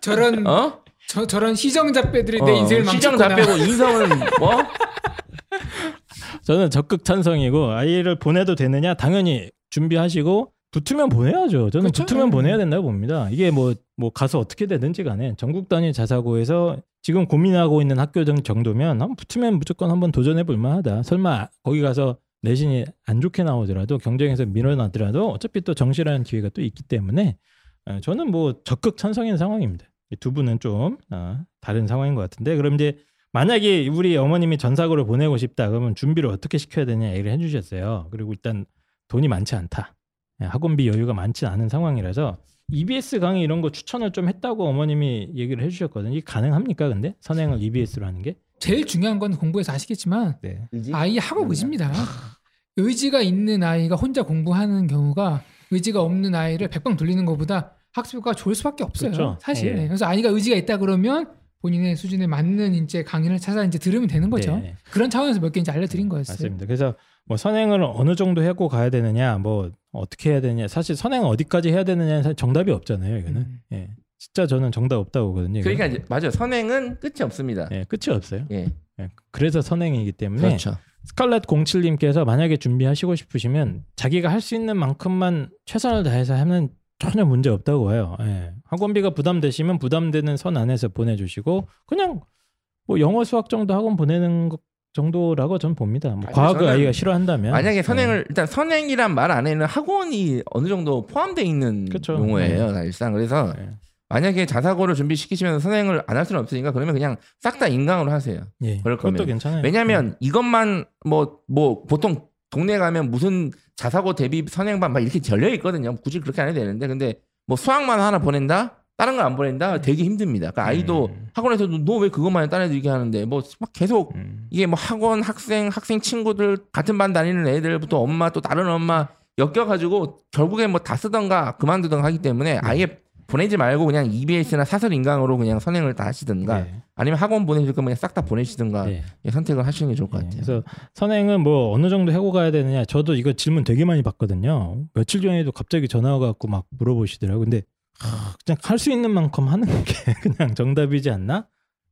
S2: 저런
S3: 어?
S2: 저, 저런 시정 잡배들이 내
S3: 어,
S2: 인생을
S3: 시정
S2: 망쳤구나.
S3: 다 빼고 인성은 뭐?
S1: 저는 적극 찬성이고 아이를 보내도 되느냐 당연히 준비하시고 붙으면 보내야죠. 저는
S2: 그쵸?
S1: 붙으면
S2: 음.
S1: 보내야 된다고 봅니다. 이게 뭐뭐 가서 어떻게 되든지 간에 전국 단위 자사고에서 지금 고민하고 있는 학교 등 정도면 한번 붙으면 무조건 한번 도전해 볼 만하다. 설마 거기 가서 내신이 안 좋게 나오더라도 경쟁에서 밀어나더라도 어차피 또 정시라는 기회가 또 있기 때문에 어, 저는 뭐 적극 찬성인 상황입니다. 이두 분은 좀 어, 다른 상황인 것 같은데 그럼 이제 만약에 우리 어머님이 전사고를 보내고 싶다 그러면 준비를 어떻게 시켜야 되냐 얘기를 해주셨어요. 그리고 일단 돈이 많지 않다. 예, 학원비 여유가 많지 않은 상황이라서 EBS 강의 이런 거 추천을 좀 했다고 어머님이 얘기를 해주셨거든요. 이게 가능합니까? 근데 선행을 EBS로 하는 게?
S2: 제일 중요한 건 공부에서 아시겠지만
S1: 네.
S2: 아이의 학업 의지입니다. 의지가 있는 아이가 혼자 공부하는 경우가 의지가 없는 아이를 백방 돌리는 것보다 학습 효과가 좋을 수밖에 없어요.
S1: 그렇죠.
S2: 사실.
S1: 예.
S2: 네. 그래서 아이가 의지가 있다 그러면 본인의 수준에 맞는 이제 강의를 찾아 이제 들으면 되는 거죠.
S1: 네.
S2: 그런 차원에서 몇 개 이제 알려드린 거였어요.
S1: 맞습니다. 그래서 뭐 선행을 어느 정도 하고 가야 되느냐, 뭐 어떻게 해야 되느냐, 사실 선행 어디까지 해야 되느냐는 사실 정답이 없잖아요. 이거는
S2: 음.
S1: 예, 진짜 저는 정답 없다고 보거든요.
S3: 그러니까 이제 맞아요. 선행은 끝이 없습니다.
S1: 예, 끝이 없어요.
S3: 예,
S1: 예, 그래서 선행이기 때문에
S3: 그렇죠.
S1: 스칼렛 07님께서 만약에 준비하시고 싶으시면 자기가 할 수 있는 만큼만 최선을 다해서 하면 전혀 문제 없다고 봐요. 예. 학원비가 부담되시면 부담되는 선 안에서 보내주시고 그냥 뭐 영어 수학 정도 학원 보내는 것 정도라고 전 봅니다. 뭐
S3: 아니,
S1: 과학을 아이가 싫어한다면
S3: 만약에
S1: 예.
S3: 선행을 일단 선행이란 말 안에는 학원이 어느 정도 포함되어 있는
S1: 그쵸.
S3: 용어예요, 사실상. 그래서
S1: 예.
S3: 만약에 자사고를 준비시키시면 선행을 안 할 수는 없으니까 그러면 그냥 싹 다 인강으로 하세요.
S1: 예,
S3: 그럴
S1: 그것도
S3: 거면.
S1: 괜찮아요.
S3: 왜냐하면 이것만 뭐뭐 보통 동네 가면 무슨 자사고 대비 선행반 막 이렇게 열려 있거든요. 굳이 그렇게 안 해도 되는데 근데 뭐 수학만 하나 보낸다? 다른 걸안 보낸다 되게 힘듭니다. 그러니까 아이도
S1: 음.
S3: 학원에서도 너 왜 그것만 해? 다른 애들 이렇게 하는데 뭐 막 계속
S1: 음.
S3: 이게 뭐 학원 학생 학생 친구들 같은 반 다니는 애들부터 엄마 또 다른 엄마 엮여가지고 결국에 뭐 다 쓰던가 그만두던가 하기 때문에 아예 보내지 말고 그냥 EBS나 사설 인강으로 그냥 선행을 다 하시든가
S1: 네.
S3: 아니면 학원 보내실 거면 싹 다 보내시든가
S1: 네.
S3: 예, 선택을 하시는 게 좋을 것
S1: 네,
S3: 같아요.
S1: 그래서 선행은 뭐 어느 정도 해고 가야 되느냐. 저도 이거 질문 되게 많이 받거든요. 며칠 전에도 갑자기 전화 와갖고 막 물어보시더라고요. 근데 하, 그냥 할 수 있는 만큼 하는 게 그냥 정답이지 않나?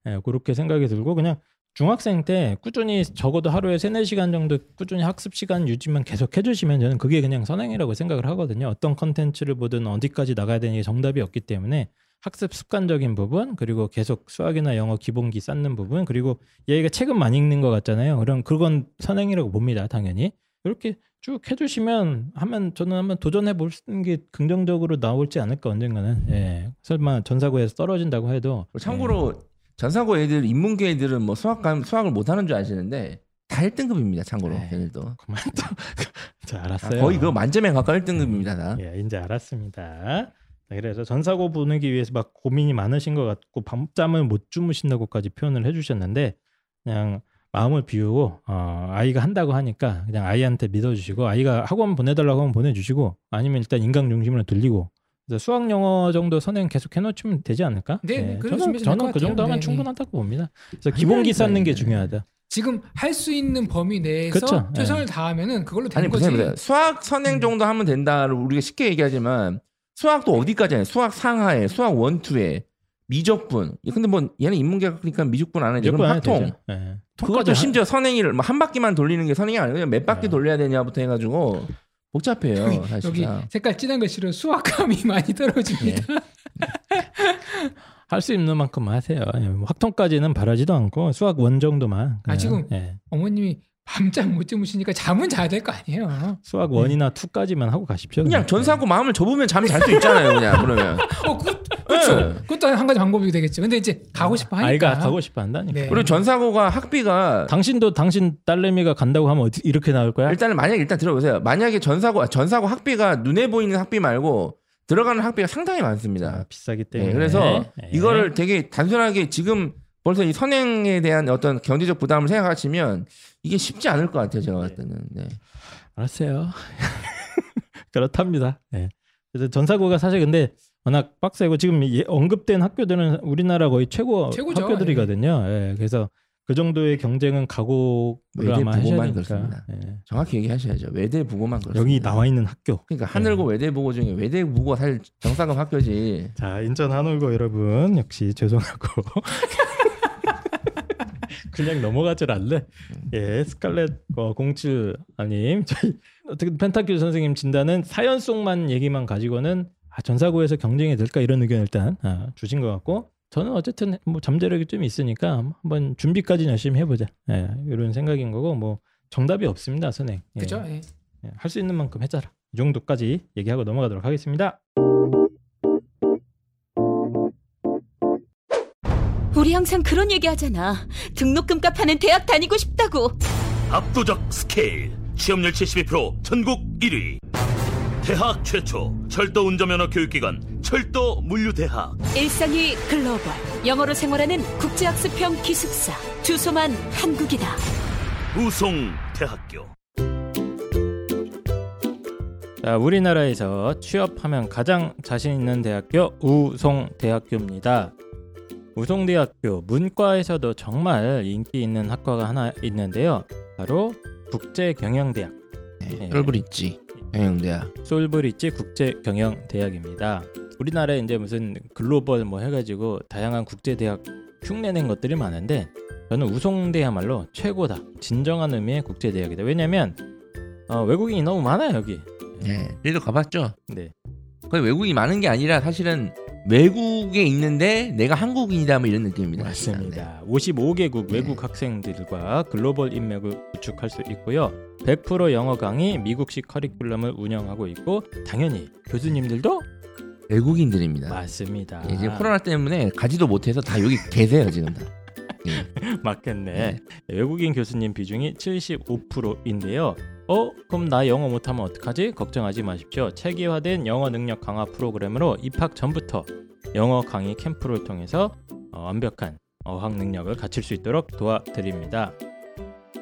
S1: 예, 그렇게 생각이 들고 그냥 중학생 때 꾸준히 적어도 하루에 세네 시간 정도 꾸준히 학습 시간 유지만 계속 해주시면 저는 그게 그냥 선행이라고 생각을 하거든요. 어떤 컨텐츠를 보든 어디까지 나가야 되는 게 정답이 없기 때문에 학습 습관적인 부분 그리고 계속 수학이나 영어 기본기 쌓는 부분 그리고 얘가 책은 많이 읽는 것 같잖아요. 그럼 그건 선행이라고 봅니다. 당연히 이렇게 쭉 해주시면 하면 저는 한번 도전해 볼게 긍정적으로 나올지 않을까 언젠가는. 예. 설마 전사고에서 떨어진다고 해도
S3: 참고로 전사고 애들 인문계 애들은 뭐 수학 감 수학을 못 하는 줄 아시는데 다 1등급입니다. 참고로
S1: 네.
S3: 걔들도
S1: 그만 또.
S3: 자다
S1: 알았어요.
S3: 거의 그 만점에 가까운 1등급입니다. 다.
S1: 예, 이제 알았습니다. 자, 그래서 전사고 보내기 위해서 막 고민이 많으신 것 같고 밤잠을 못 주무신다고까지 표현을 해주셨는데 그냥 마음을 비우고 어, 아이가 한다고 하니까 그냥 아이한테 믿어주시고 아이가 학원 보내달라고 하면 보내주시고 아니면 일단 인강 중심으로 들리고 수학 영어 정도 선행 계속 해놓으면 되지 않을까?
S2: 네, 네,
S1: 예, 저는, 저는 것그 정도. 하면
S2: 네,
S1: 충분하다고 봅니다. 그래서
S3: 아니,
S1: 기본기
S3: 아니,
S1: 쌓는 게
S3: 아니,
S1: 중요하다.
S2: 지금 할 수 있는 범위 내에서
S1: 그쵸,
S2: 최선을
S1: 네.
S2: 다하면은 그걸로
S3: 아니
S2: 되는 거지.
S3: 보세요, 보세요. 수학 선행
S2: 음.
S3: 정도 하면 된다를 우리가 쉽게 얘기하지만 수학도 어디까지 해요? 수학 상하에, 수학 원투에, 미적분. 근데 뭐 얘는 인문계가 그러니까 미적분 안 하지. 그럼.
S1: 되죠. 예.
S3: 그것도
S1: 통까지 하-
S3: 심지어 선행이를 뭐 한 바퀴만 돌리는 게 선행이 아니고 그냥 몇 바퀴
S1: 네.
S3: 돌려야 되냐부터 해가지고 복잡해요. 사실.
S2: 여기 색깔 진한 글씨로 수학감이 많이 떨어집니다.
S1: 할수 있는 만큼 하세요. 예, 뭐 학통까지는 바라지도 않고 수학 원 정도만. 그냥,
S2: 지금-
S1: 예,
S2: 어머님이 밤잠 못 주무시니까 잠은 자야 될 거 아니에요.
S1: 수학 원이나 투까지만 하고 가십시오.
S3: 그냥
S1: 그냥.
S3: 전사고 마음을 접으면 잠이 잘수 있잖아요. 그냥 그러면.
S2: 어, 그, 그렇죠.
S3: 네.
S2: 그것도 한 가지 방법이 되겠죠. 근데 이제 가고 싶어 하니까.
S1: 아이가 가고 싶어 한다니까.
S2: 네.
S3: 그리고 전사고가 학비가
S1: 당신도 당신 딸내미가 간다고 하면 어디 이렇게 나올 거야?
S3: 일단은 만약 일단 들어보세요. 만약에 전사고 전사고 학비가 눈에 보이는 학비 말고 들어가는 학비가 상당히 많습니다.
S1: 아, 비싸기
S3: 네,
S1: 때문에.
S3: 그래서
S1: 예.
S3: 이거를 되게 단순하게 지금 벌써 이 선행에 대한 어떤 경제적 부담을 생각하시면 이게 쉽지 않을 것 같아요. 제가 봤을 때는. 네.
S1: 알았어요. 그렇답니다. 예. 그래서 전사고가 사실 근데 워낙 빡세고 지금 예- 언급된 학교들은 우리나라 거의 최고
S2: 최고죠.
S1: 학교들이거든요. 예. 그래서 그 정도의 경쟁은 아마 하셔야
S3: 부고만
S1: 되니까.
S3: 그렇습니다.
S1: 예.
S3: 정확히 얘기하셔야죠. 외대 부고만 그렇습니다.
S1: 여기 나와 있는 학교.
S3: 그러니까 하늘고 외대 부고 중에 외대 부고가 사실 정상급 학교지.
S1: 자 인천 한울고 여러분 역시 죄송하고 그냥 넘어가질 않래. 예 스칼렛 어, 07 아님 저희 어떻게 펜타큐 선생님 진단은 사연 속만 얘기만 가지고는 아, 전사고에서 경쟁이 될까 이런 의견 일단 아, 주신 것 같고 저는 어쨌든 뭐 잠재력이 좀 있으니까 한번 준비까지 열심히 해보자. 예, 이런 생각인 거고 뭐 정답이 없습니다 선생. 예.
S2: 그죠? 예.
S1: 할수 있는 만큼 해자라. 이 정도까지 얘기하고 넘어가도록 하겠습니다.
S6: 우리 항상 그런 얘기 하잖아. 등록금 값하는 대학 다니고 싶다고.
S7: 압도적 스케일 취업률 72% 전국 1위 대학 최초 철도 운전면허 교육기관 철도 물류대학
S6: 일상이 글로벌. 영어로 생활하는 국제학습형 기숙사. 주소만 한국이다.
S7: 우송대학교
S1: 자, 우리나라에서 취업하면 가장 자신 있는 대학교 우송대학교입니다. 우송대학교 문과에서도 정말 인기 있는 학과가 하나 있는데요. 바로 국제경영대학,
S3: 네,
S1: 예.
S3: 똘브릿지 경영대학.
S1: 솔브리지 국제경영대학입니다. 우리나라에 이제 무슨 글로벌 뭐 해가지고 다양한 국제대학 흉내낸 것들이 많은데 저는 우송대야말로 최고다. 진정한 의미의 국제대학이다. 왜냐면 어, 외국인이 너무 많아요 여기.
S3: 네, 저희도 가봤죠.
S1: 네.
S3: 거의 외국인이 많은 게 아니라 사실은 외국에 있는데 내가 한국인이다 뭐 이런 느낌입니다.
S1: 맞습니다. 55개국
S3: 네.
S1: 외국 학생들과 글로벌 인맥을 구축할 수 있고요. 100% 영어 강의, 미국식 커리큘럼을 운영하고 있고 당연히 교수님들도
S3: 네, 외국인들입니다.
S1: 맞습니다.
S3: 예, 지금 코로나 때문에 가지도 못해서 다 여기 계세요 지금 다.
S1: 맞겠네.
S3: 네.
S1: 외국인 교수님 비중이 75%인데요. 어? 그럼 나 영어 못하면 어떡하지? 걱정하지 마십시오. 체계화된 영어 능력 강화 프로그램으로 입학 전부터 영어 강의 캠프를 통해서 어, 완벽한 어학 능력을 갖출 수 있도록 도와드립니다.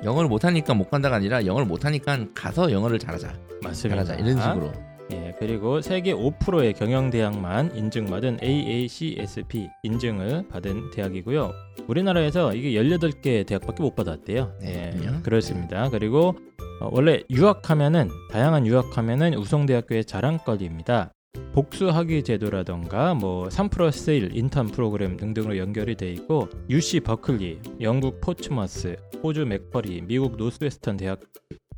S3: 영어를 못하니까 못 간다가 아니라 영어를 못하니까 가서 영어를 잘하자.
S1: 맞습니다.
S3: 잘하자 이런 식으로.
S1: 예, 그리고 세계 5%의 경영대학만 인증받은 AACSB 인증을 받은 대학이고요. 우리나라에서 이게 18개 대학밖에 못 받았대요.
S3: 네,
S1: 예? 그렇습니다. 그리고 어, 원래 유학하면은 다양한 유학하면은 우송대학교의 자랑거리입니다. 복수학위 제도라던가 뭐 3 플러스 1 인턴 프로그램 등등으로 연결이 돼 있고 UC 버클리, 영국 포츠머스, 호주 맥퍼리, 미국 노스웨스턴 대학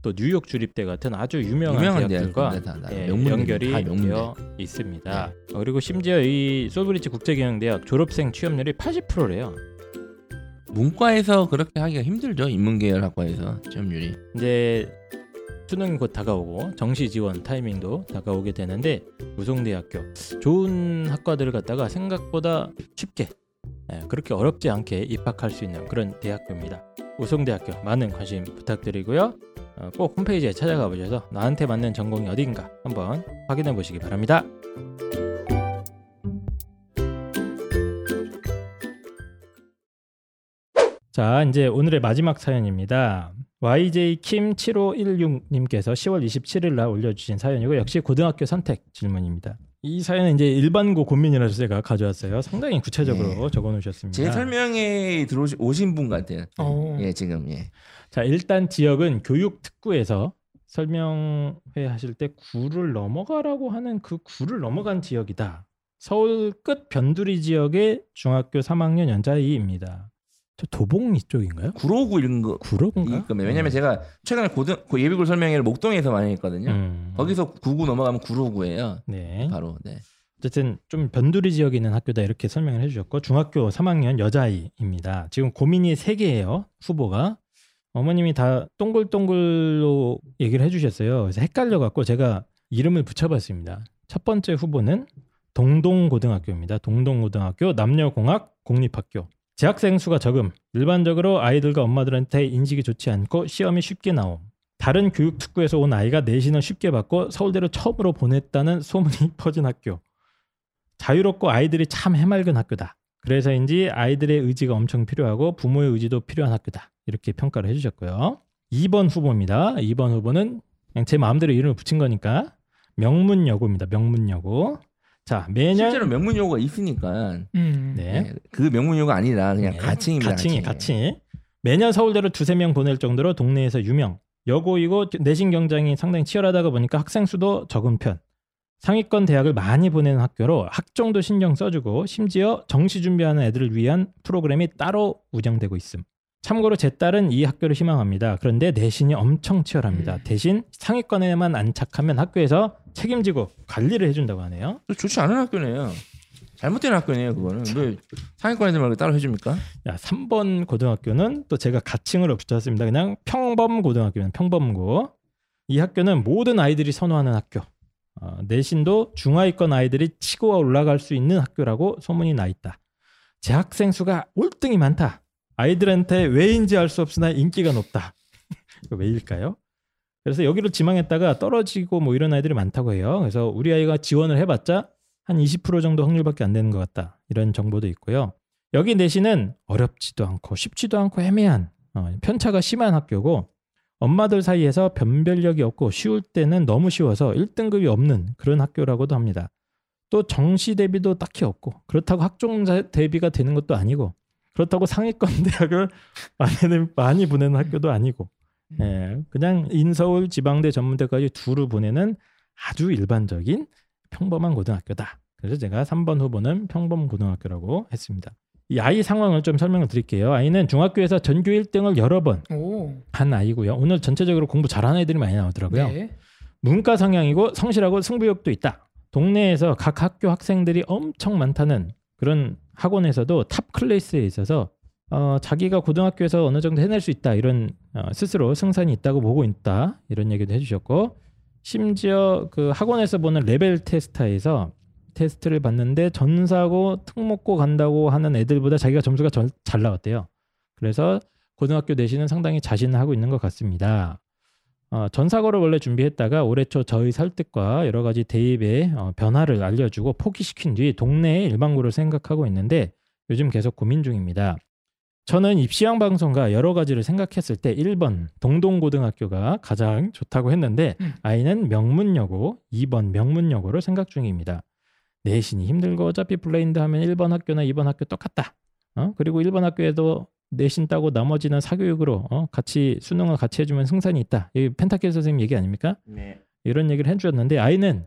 S1: 또 뉴욕 주립대 같은 아주 유명한,
S3: 유명한
S1: 대학들과 예, 연결이. 되어 있습니다. 어, 그리고 심지어 이 솔브리지 국제경영대학 졸업생 취업률이 80%래요.
S3: 문과에서 그렇게 하기가 힘들죠. 인문계열 학과에서 취업률이.
S1: 이제 수능이 곧 다가오고 정시 지원 타이밍도 다가오게 되는데 우송대학교 좋은 학과들을 갖다가 생각보다 쉽게 예, 그렇게 어렵지 않게 입학할 수 있는 그런 대학교입니다. 우송대학교 많은 관심 부탁드리고요. 어, 꼭 홈페이지에 찾아가 보셔서 나한테 맞는 전공이 어딘가 한번 확인해 보시기 바랍니다. 자, 이제 오늘의 마지막 사연입니다. YJ 킴 7516님께서 10월 27일 날 올려주신 사연이고 역시 고등학교 선택 질문입니다. 이 사연은 이제 일반고 고민이라서 제가 가져왔어요. 상당히 구체적으로
S3: 네.
S1: 적어놓으셨습니다.
S3: 제 설명에 들어오신 오신 분 같아요.
S2: 어.
S3: 예, 지금 예.
S1: 자, 일단 지역은 교육 특구에서 설명회 하실 때 구를 넘어가라고 하는 그 구를 넘어간 지역이다. 서울 끝 변두리 지역의 중학교 3학년 연자이입니다. 저 도봉 이쪽인가요?
S3: 구로구 이런 거.
S1: 구로인가?
S3: 이- 왜냐면 제가 최근에 고등 그 예비군 설명회를 목동에서 많이 했거든요.
S1: 음.
S3: 거기서 구구 넘어가면 구로구예요.
S1: 네.
S3: 바로. 네.
S1: 어쨌든 좀 변두리 지역에 있는 학교다 이렇게 설명을 해주셨고 중학교 3학년 여자아이입니다. 지금 고민이 3개예요. 후보가. 어머님이 다 동글동글로 얘기를 해주셨어요. 그래서 헷갈려갖고 제가 이름을 붙여봤습니다. 첫 번째 후보는 동동고등학교입니다. 동동고등학교 남녀공학 공립학교. 재학생 수가 적음. 일반적으로 아이들과 엄마들한테 인식이 좋지 않고 시험이 쉽게 나옴. 다른 교육 특구에서 온 아이가 내신을 쉽게 받고 서울대로 처음으로 보냈다는 소문이 퍼진 학교. 자유롭고 아이들이 참 해맑은 학교다. 그래서인지 아이들의 의지가 엄청 필요하고 부모의 의지도 필요한 학교다. 이렇게 평가를 해주셨고요. 2번 후보입니다. 2번 후보는 그냥 제 마음대로 이름을 붙인 거니까 명문여고입니다. 명문여고. 자 매년
S3: 실제로 명문 용어가 있으니까
S2: 음.
S1: 네.
S3: 예, 그 명문 용어가 아니라 그냥
S1: 네.
S3: 가칭입니다.
S1: 가칭이
S3: 가칭.
S1: 매년 서울대로 두세 명 보낼 정도로 동네에서 유명. 여고이고 내신 경쟁이 상당히 치열하다가 보니까 학생 수도 적은 편. 상위권 대학을 많이 보내는 학교로 학종도 신경 써주고 심지어 정시 준비하는 애들을 위한 프로그램이 따로 운영되고 있음. 참고로 제 딸은 이 학교를 희망합니다. 그런데 내신이 엄청 치열합니다.
S2: 음.
S1: 대신 상위권에만 안착하면 학교에서 책임지고 관리를 해준다고 하네요.
S3: 또 좋지 않은 학교네요. 잘못된 학교네요, 그거는. 왜 상위권 애들 말고 따로 해줍니까?
S1: 야, 3번 고등학교는 또 제가 가칭으로 붙였습니다. 그냥 평범 고등학교입니다. 평범고. 이 학교는 모든 아이들이 선호하는 학교. 어, 내신도 중하위권 아이들이 치고 올라갈 수 있는 학교라고 소문이 나 있다. 재학생 수가 올등이 많다. 아이들한테 왜인지 알 수 없으나 인기가 높다. 왜일까요? 그래서 여기를 지망했다가 떨어지고 뭐 이런 아이들이 많다고 해요. 그래서 우리 아이가 지원을 해봤자 한 20% 정도 확률밖에 안 되는 것 같다. 이런 정보도 있고요. 여기 내신은 어렵지도 않고 쉽지도 않고 애매한 어, 편차가 심한 학교고 엄마들 사이에서 변별력이 없고 쉬울 때는 너무 쉬워서 1등급이 없는 그런 학교라고도 합니다. 또 정시 대비도 딱히 없고 그렇다고 학종 자- 대비가 되는 것도 아니고 그렇다고 상위권 대학을 많이 보내는 학교도 아니고 예, 그냥 인서울 지방대 전문대까지 두루 보내는 아주 일반적인 평범한 고등학교다. 그래서 제가 3번 후보는 평범 고등학교라고 했습니다. 이 아이 상황을 좀 설명을 드릴게요. 아이는 중학교에서 전교 1등을 여러 번한
S2: 오.
S1: 아이고요. 오늘 전체적으로 공부 잘하는 애들이 많이 나오더라고요.
S2: 네.
S1: 문과 성향이고 성실하고 승부욕도 있다. 동네에서 각 학교 학생들이 엄청 많다는 그런 학원에서도 top class에 있어서 어, 자기가 고등학교에서 어느 정도 해낼 수 있다 이런 어, 스스로 승산이 있다고 보고 있다 이런 얘기도 해주셨고 심지어 그 학원에서 보는 레벨 테스트에서 테스트를 봤는데 전사고 특목고 간다고 하는 애들보다 자기가 점수가 절- 잘 나왔대요. 그래서 고등학교 내신은 상당히 자신을 하고 있는 것 같습니다. 어, 전사고를 원래 준비했다가 올해 초 저희 설득과 여러 가지 대입의 어, 변화를 알려주고 포기시킨 뒤 동네의 일반고를 생각하고 있는데 요즘 계속 고민 중입니다. 저는 입시왕 방송과 여러 가지를 생각했을 때 1번 동동고등학교가 가장 좋다고 했는데
S2: 음.
S1: 아이는 명문여고, 2번 명문여고를 생각 중입니다. 내신이 힘들고 어차피 블라인드 하면 1번 학교나 2번 학교 똑같다. 어? 그리고 1번 학교에도 내신 따고 나머지는 사교육으로 어? 같이 수능을 같이 해주면 승산이 있다. 이 펜타킬 선생님 얘기 아닙니까?
S3: 네.
S1: 이런 얘기를 해주셨는데 아이는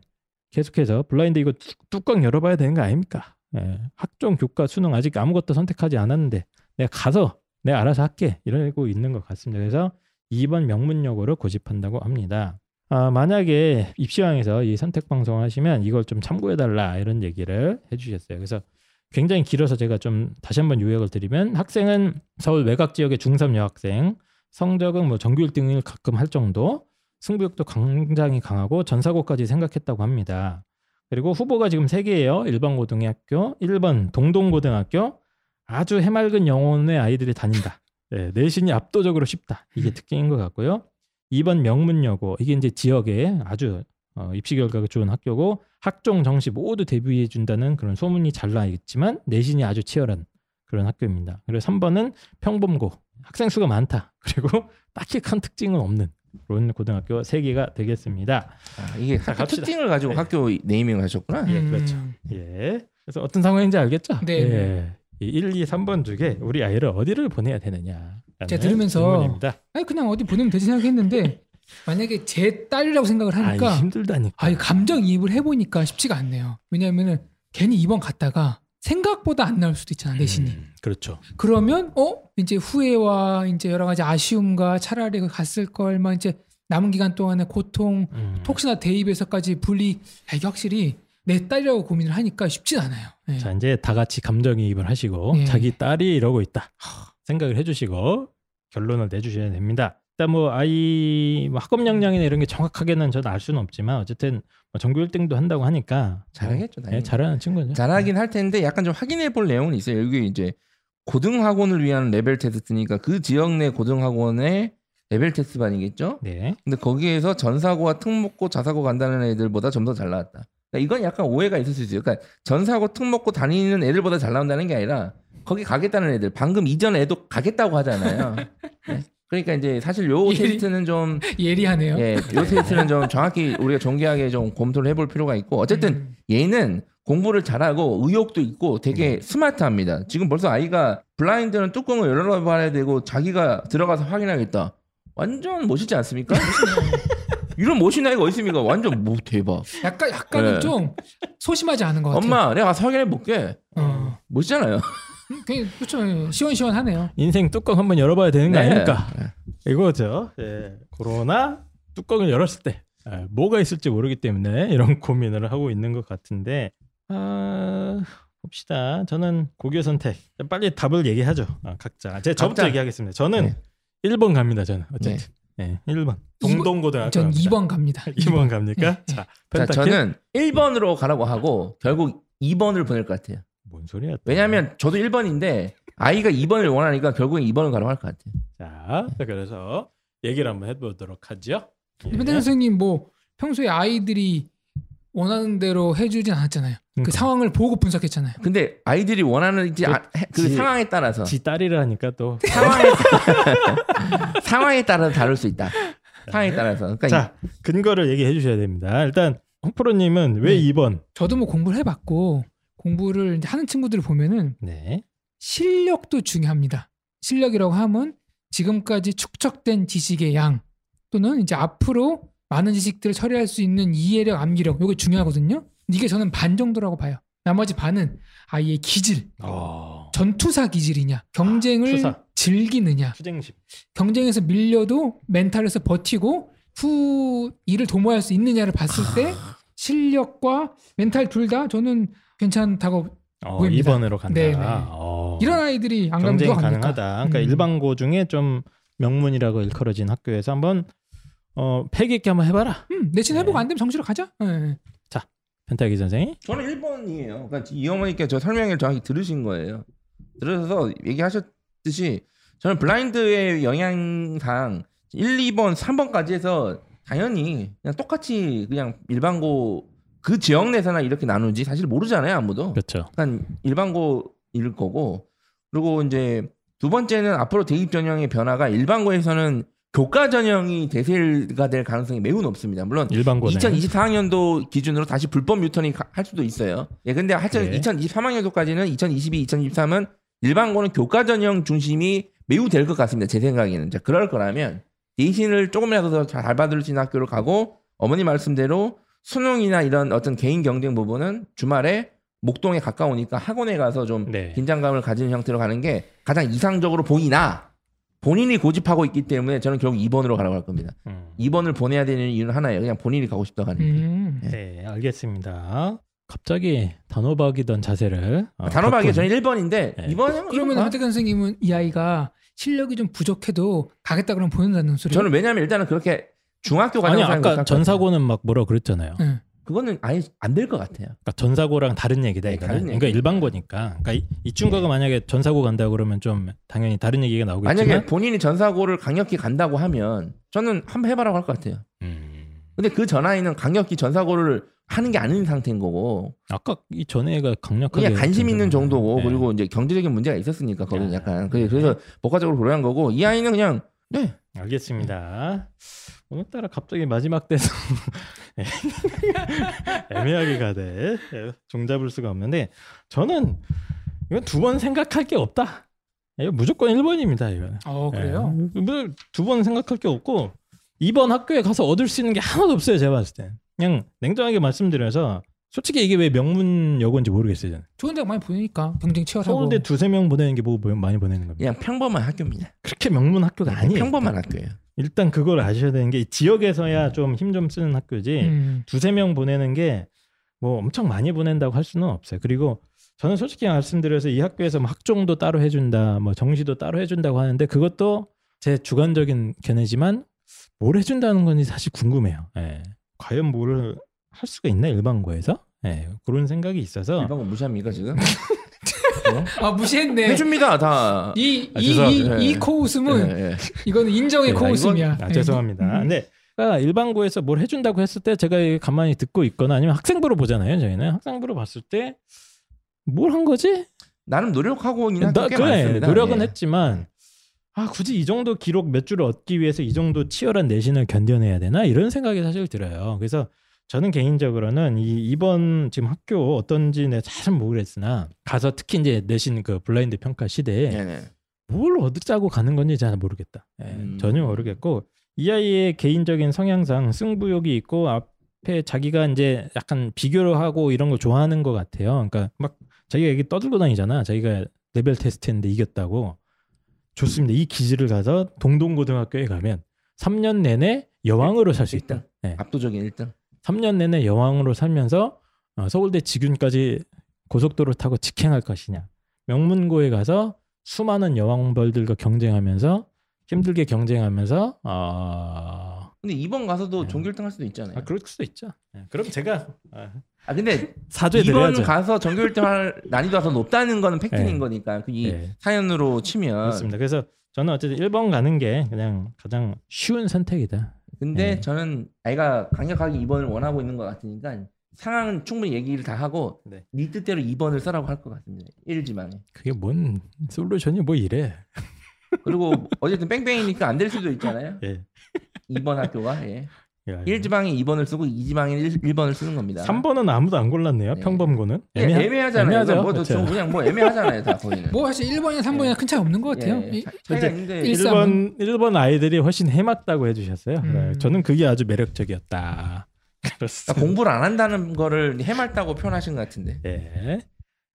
S1: 계속해서 블라인드 이거 뚜- 뚜껑 열어봐야 되는 거 아닙니까? 예, 학종 교과 수능 아직 아무것도 선택하지 않았는데 내가 가서 내가 알아서 할게 이러고 있는 것 같습니다. 그래서 2번 명문여고를 고집한다고 합니다. 아, 만약에 입시왕에서 이 선택 방송을 하시면 이걸 좀 참고해 달라 이런 얘기를 해주셨어요. 그래서 굉장히 길어서 제가 좀 다시 한번 요약을 드리면 학생은 서울 외곽 지역의 중3 여학생 성적은 뭐 전교 1등을 가끔 할 정도 승부욕도 굉장히 강하고 전사고까지 생각했다고 합니다. 그리고 후보가 지금 세 개예요. 1번 고등학교, 1번 동동고등학교. 아주 해맑은 영혼의 아이들이 다닌다. 네, 내신이 압도적으로 쉽다. 이게 특징인 것 같고요. 2번 명문여고. 이게 이제 지역에 아주 어, 입시 결과가 좋은 학교고 학종 정시 모두 대비해 준다는 그런 소문이 잘 나 있지만 내신이 아주 치열한 그런 학교입니다. 그리고 3번은 평범고. 학생 수가 많다. 그리고 딱히 큰 특징은 없는 그런 고등학교 세 개가 되겠습니다.
S3: 아, 이게 학교
S1: 갑시다.
S3: 특징을 가지고 학교 네이밍을 하셨구나.
S1: 예,
S2: 음.
S1: 그렇죠. 예. 그래서 어떤 상황인지 알겠죠?
S2: 네,
S1: 예. 이 1, 2, 3번 중에 우리 아이를 어디를 보내야 되느냐.
S2: 제가 들으면서
S1: 질문입니다.
S2: 아니 그냥 어디 보내면 되지 생각했는데 만약에 제 딸이라고 생각을 하니까
S1: 아, 힘들다니까.
S2: 아, 이 감정 이입을 해보니까 쉽지가 않네요. 왜냐하면은 괜히 2번 갔다가 생각보다 안 나올 수도 있잖아 내신이.
S1: 음, 그렇죠.
S2: 그러면 어 이제 후회와 이제 여러 가지 아쉬움과 차라리 그 갔을 걸만 이제 남은 기간 동안에 고통
S1: 음.
S2: 혹시나 대입에서까지 분리 아, 이게 확실히 내 딸이라고 고민을 하니까 쉽진 않아요. 예.
S1: 자 이제 다 같이 감정이입을 하시고
S2: 예.
S1: 자기 딸이 이러고 있다 생각을 해주시고 결론을 내주셔야 됩니다. 일단 뭐 아이 뭐 학업 역량이나 이런 게 정확하게는 저는 알 수는 없지만 어쨌든 뭐 전교 1등도 한다고 하니까
S3: 잘하겠죠,
S1: 예,
S3: 당연히.
S1: 잘하는 친구죠.
S3: 잘하긴 할 텐데 약간 좀 확인해 볼 내용은 있어요. 여기 이제 고등학원을 위한 레벨 테스트니까 그 지역 내 고등학원의 레벨 테스트반이겠죠.
S1: 네.
S3: 근데 거기에서 전사고와 특목고 자사고 간다는 애들보다 좀 더 잘 나왔다. 그러니까 이건 약간 오해가 있을 수 있어요. 그러니까 전사고 특목고 다니는 애들보다 잘 나온다는 게 아니라 거기 가겠다는 애들 방금 이전 애도 가겠다고 하잖아요. 네. 그러니까 이제 사실 요
S2: 예.
S3: 테스트는 좀
S2: 예리하네요.
S3: 예, 요 테스트는 좀 정확히 우리가 정교하게 좀 검토를 해볼 필요가 있고 어쨌든
S2: 음.
S3: 얘는 공부를 잘하고 의욕도 있고 되게 스마트합니다. 지금 벌써 아이가 블라인드는 뚜껑을 열어봐야 되고 자기가 들어가서 확인하겠다. 완전 멋있지 않습니까? 이런 멋있는 아이가 어디 있습니까? 완전 뭐 대박.
S2: 약간 약간은
S3: 네.
S2: 좀 소심하지 않은 것 같아요.
S3: 엄마, 내가 가서 확인해 볼게.
S2: 어.
S3: 멋있잖아요.
S2: 그냥 그렇죠. 시원시원하네요.
S1: 인생 뚜껑 한번 열어봐야 되는 거
S3: 네.
S1: 아닙니까? 이거죠. 예. 코로나 뚜껑을 열었을 때 아, 뭐가 있을지 모르기 때문에 이런 고민을 하고 있는 것 같은데 아, 봅시다. 저는 고교 선택 빨리 답을 얘기하죠. 아, 각자. 제 저부터
S3: 각자.
S1: 얘기하겠습니다. 저는
S3: 네.
S1: 1번 갑니다. 저는 어쨌든. 네. 1번. 동동고등학교.
S2: 전
S1: 갑니다.
S2: 2번 갑니다.
S1: 2번 갑니까?
S2: 네.
S1: 자,
S3: 자. 저는 1번으로 가라고 하고 결국 2번을 보낼 것 같아요.
S1: 뭔 소리야? 또.
S3: 왜냐하면 저도 1번인데 아이가 2번을 원하니까 결국엔 2번을 가라고 할 것 같아요.
S1: 자, 그래서 얘기를 한번 해보도록 하죠. 예.
S2: 이문대 선생님 뭐 평소에 아이들이 원하는 대로 해주진 않았잖아요. 그
S1: 그러니까.
S2: 상황을 보고 분석했잖아요.
S3: 근데 아이들이 원하는 이제
S1: 그
S3: 아- 해- 그
S1: 지-
S3: 상황에 따라서
S1: 지 딸이라 하니까 또
S3: 상황에 상황에 따라서 다를 수 있다. 상황에 따라서. 그러니까
S1: 자, 근거를 얘기해 주셔야 됩니다. 일단 홍프로님은 왜
S2: 네.
S1: 2번?
S2: 저도 뭐 공부를 해봤고 공부를 이제 하는 친구들을 보면은
S1: 네.
S2: 실력도 중요합니다. 실력이라고 하면 지금까지 축적된 지식의 양 또는 이제 앞으로 많은 지식들을 처리할 수 있는 이해력, 암기력 이게 중요하거든요. 이게 저는 반 정도라고 봐요. 나머지 반은 아이의 기질,
S1: 어.
S2: 전투사 기질이냐, 경쟁을
S1: 투사.
S2: 즐기느냐,
S1: 투쟁심.
S2: 경쟁에서 밀려도 멘탈에서 버티고 후 일을 도모할 수 있느냐를 봤을 때 실력과 멘탈 둘 다 저는 괜찮다고
S1: 어,
S2: 보입니다.
S1: 2번으로 간다.
S2: 네네.
S1: 어.
S2: 이런 아이들이 안 가면
S1: 경쟁
S2: 누가 갑니까?
S1: 가능하다. 그러니까
S2: 음.
S1: 일반고 중에 좀 명문이라고 일컬어진 학교에서 한번 어, 패기 있게 한번 해봐라.
S2: 음, 내신
S1: 네.
S2: 해보고 안 되면 정시로 가자. 예.
S1: 펜타기 선생님.
S3: 저는 1번이에요. 그러니까 이 어머니께 저 설명을 정확히 들으신 거예요. 들으셔서 얘기하셨듯이 저는 블라인드의 영향상 1, 2번, 3번까지 해서 당연히 그냥 똑같이 그냥 일반고 그 지역 내에서나 이렇게 나누지 사실 모르잖아요 아무도.
S1: 그렇죠.
S3: 일단 일반고일 거고 그리고 이제 두 번째는 앞으로 대입 전형의 변화가 일반고에서는 교과 전형이 대세가 될 가능성이 매우 높습니다. 물론
S1: 일반고는
S3: 2024학년도 기준으로 다시 불법 유턴이 가- 할 수도 있어요. 예, 근데 하여튼
S1: 네.
S3: 2023학년도까지는 2022, 2023은 일반고는 교과 전형 중심이 매우 될 것 같습니다. 제 생각에는. 자, 그럴 거라면 대신을 조금이라도 더 잘 받을 수 있는 학교를 가고 어머니 말씀대로 수능이나 이런 어떤 개인 경쟁 부분은 주말에 목동에 가까우니까 학원에 가서 좀
S1: 네.
S3: 긴장감을 가지는 형태로 가는 게 가장 이상적으로 보이나 본인이 고집하고 있기 때문에 저는 결국 2번으로 가라고 할 겁니다.
S1: 음.
S3: 2번을 보내야 되는 이유는 하나예요. 그냥 본인이 가고 싶다고 하는.
S2: 음.
S1: 네, 알겠습니다. 갑자기 단호박이던 자세를 어,
S3: 단호박이
S1: 바꾼-
S3: 저는 1번인데
S1: 네.
S3: 2번은
S2: 그러면 하태경 선생님은 이 아이가 실력이 좀 부족해도 가겠다 그러면 보낸다는 소리.
S3: 저는 왜냐하면 일단은 그렇게 중학교 과정
S1: 아니 아까 전사고는 막 뭐라 그랬잖아요.
S2: 네.
S3: 그거는 아예 안 될 것 같아요.
S1: 그러니까 전사고랑 다른 얘기다
S3: 네,
S1: 이거는.
S3: 다른
S1: 그러니까
S3: 얘기.
S1: 일반고니까. 그러니까 이, 이 친구가 만약에 전사고 간다 그러면 좀 당연히 다른 얘기가 나오겠지만.
S3: 만약에 본인이 전사고를 강력히 간다고 하면 저는 한번 해봐라고 할 것 같아요.
S1: 음,
S3: 근데 그 전아이는 강력히 전사고를 하는 게 아닌 상태인 거고
S1: 아까 이 전애가 강력하게
S3: 그냥 관심 있는. 정도고
S1: 네.
S3: 그리고 이제 경제적인 문제가 있었으니까 거기는
S1: 야.
S3: 약간 그래- 그래서 복합적으로 고려한 거고 이 아이는 그냥 네
S1: 알겠습니다. 오늘따라 갑자기 마지막 대서 애매하게 가대. 예, 종잡을 수가 없는데 저는 이건 두 번 생각할 게 없다. 이거 무조건 1번입니다. 이거는.
S2: 어 그래요?
S1: 예. 두번 생각할 게 없고 이번 학교에 가서 얻을 수 있는 게 하나도 없어요. 제가 봤을 때. 그냥 냉정하게 말씀드려서 솔직히 이게 왜 명문 여고인지 모르겠어요. 저는.
S2: 좋은 대학 많이 보내니까 경쟁 치열하고.
S1: 서울대 두세 명 보내는 게 뭐 많이 보내는 겁니다.
S3: 그냥 평범한 학교입니다.
S1: 그렇게 명문 학교가 아니에요.
S3: 평범한 학교예요.
S1: 일단 그걸 아셔야 되는 게 지역에서야 좀 힘 좀 쓰는 학교지
S2: 음.
S1: 두세 명 보내는 게 뭐 엄청 많이 보낸다고 할 수는 없어요. 그리고 저는 솔직히 말씀드려서 이 학교에서 뭐 학종도 따로 해준다, 뭐 정시도 따로 해준다고 하는데 그것도 제 주관적인 견해지만 뭘 해준다는 건지 사실 궁금해요. 예. 과연 뭐를 할 수가 있나 일반고에서? 예. 그런 생각이 있어서
S3: 일반고 무시합니까 지금?
S2: 아 무시했네.
S3: 해줍니다 다.
S2: 이
S1: 아,
S2: 이
S1: 죄송합니다.
S2: 이
S3: 예.
S2: 코웃음은
S3: 예, 예.
S2: 이거는 인정의
S1: 네,
S2: 코웃음이야.
S1: 아,
S2: 네.
S1: 죄송합니다.
S2: 음.
S1: 근데 그러니까 일반고에서 뭘 해준다고 했을 때 제가 가만히 듣고 있거나 아니면 학생부로 보잖아요. 저희는 학생부로 봤을 때 뭘 한 거지?
S3: 나름 노력하고 있는 꽤
S1: 그래,
S3: 많습니다.
S1: 노력은
S3: 예.
S1: 했지만 아 굳이 이 정도 기록 몇 줄을 얻기 위해서 이 정도 치열한 내신을 견뎌내야 되나 이런 생각이 사실 들어요. 그래서 저는 개인적으로는 이 이번 지금 학교 어떤지 내가 잘 모르겠으나 가서 특히 이제 내신 그 블라인드 평가 시대에
S3: 예, 예.
S1: 뭘 얻자고 가는 건지 잘 모르겠다. 예,
S3: 음.
S1: 전혀 모르겠고 이 아이의 개인적인 성향상 승부욕이 있고 앞에 자기가 이제 약간 비교를 하고 이런 걸 좋아하는 것 같아요. 그러니까 막 자기가 여기 떠들고 다니잖아. 자기가 레벨 테스트했는데 이겼다고. 좋습니다. 이 기질을 가서 동동고등학교에 가면 3년 내내 여왕으로 살 수 있다. 예.
S3: 압도적인 1등.
S1: 3년 내내 여왕으로 살면서 어, 서울대 직윤까지 고속도로 타고 직행할 것이냐. 명문고에 가서 수많은 여왕벌들과 경쟁하면서 힘들게 경쟁하면서 어...
S3: 근데 이번 가서도
S1: 네.
S3: 전교 1등 할 수도 있잖아요.
S1: 아, 그럴 수도 있죠. 예, 그럼 제가 아,
S3: 아 근데
S1: 사죄
S3: 이번. 가서 전교 1등 할 난이도가 더 높다는 거는 팩트인
S1: 네.
S3: 거니까 그이
S1: 예,
S3: 사연으로 치면
S1: 그렇습니다. 그래서 저는 어쨌든 1번 가는 게 그냥 가장 쉬운 선택이다.
S3: 근데
S1: 네.
S3: 저는 아이가 강력하게 2번을 원하고 있는 것 같으니까 상황은 충분히 얘기를 다 하고
S1: 네.
S3: 네, 뜻대로 2번을 써라고 할 것 같습니다. 1지망에.
S1: 그게 뭔 솔루션이 뭐 이래.
S3: 그리고 어쨌든 뺑뺑이니까 안 될 수도 있잖아요.
S1: 예.
S3: 2번 학교가 예.
S1: 야,
S3: 1지방에 2번을 쓰고 2지방에 1, 번을 쓰는 겁니다.
S1: 3번은 아무도 안 골랐네요.
S3: 네.
S1: 평범고는.
S3: 예,
S1: 애매하-
S3: 애매하잖아요.
S1: 애매하죠.
S3: 뭐, 뭐,
S1: 그렇죠.
S3: 그냥 뭐 애매하잖아요, 다 거기는.
S2: 뭐 사실 1번이나 3번이나 큰 차이 없는 것 같아요.
S3: 예,
S2: 이-
S3: 차- 차이가 있는데
S2: 일-
S1: 1번 1번 아이들이 훨씬 해맞다고 해 주셨어요.
S2: 음.
S1: 네, 저는 그게 아주 매력적이었다.
S3: 그러니까. 공부를 안 한다는 거를 해맑다고 표현하신 것 같은데.
S1: 예.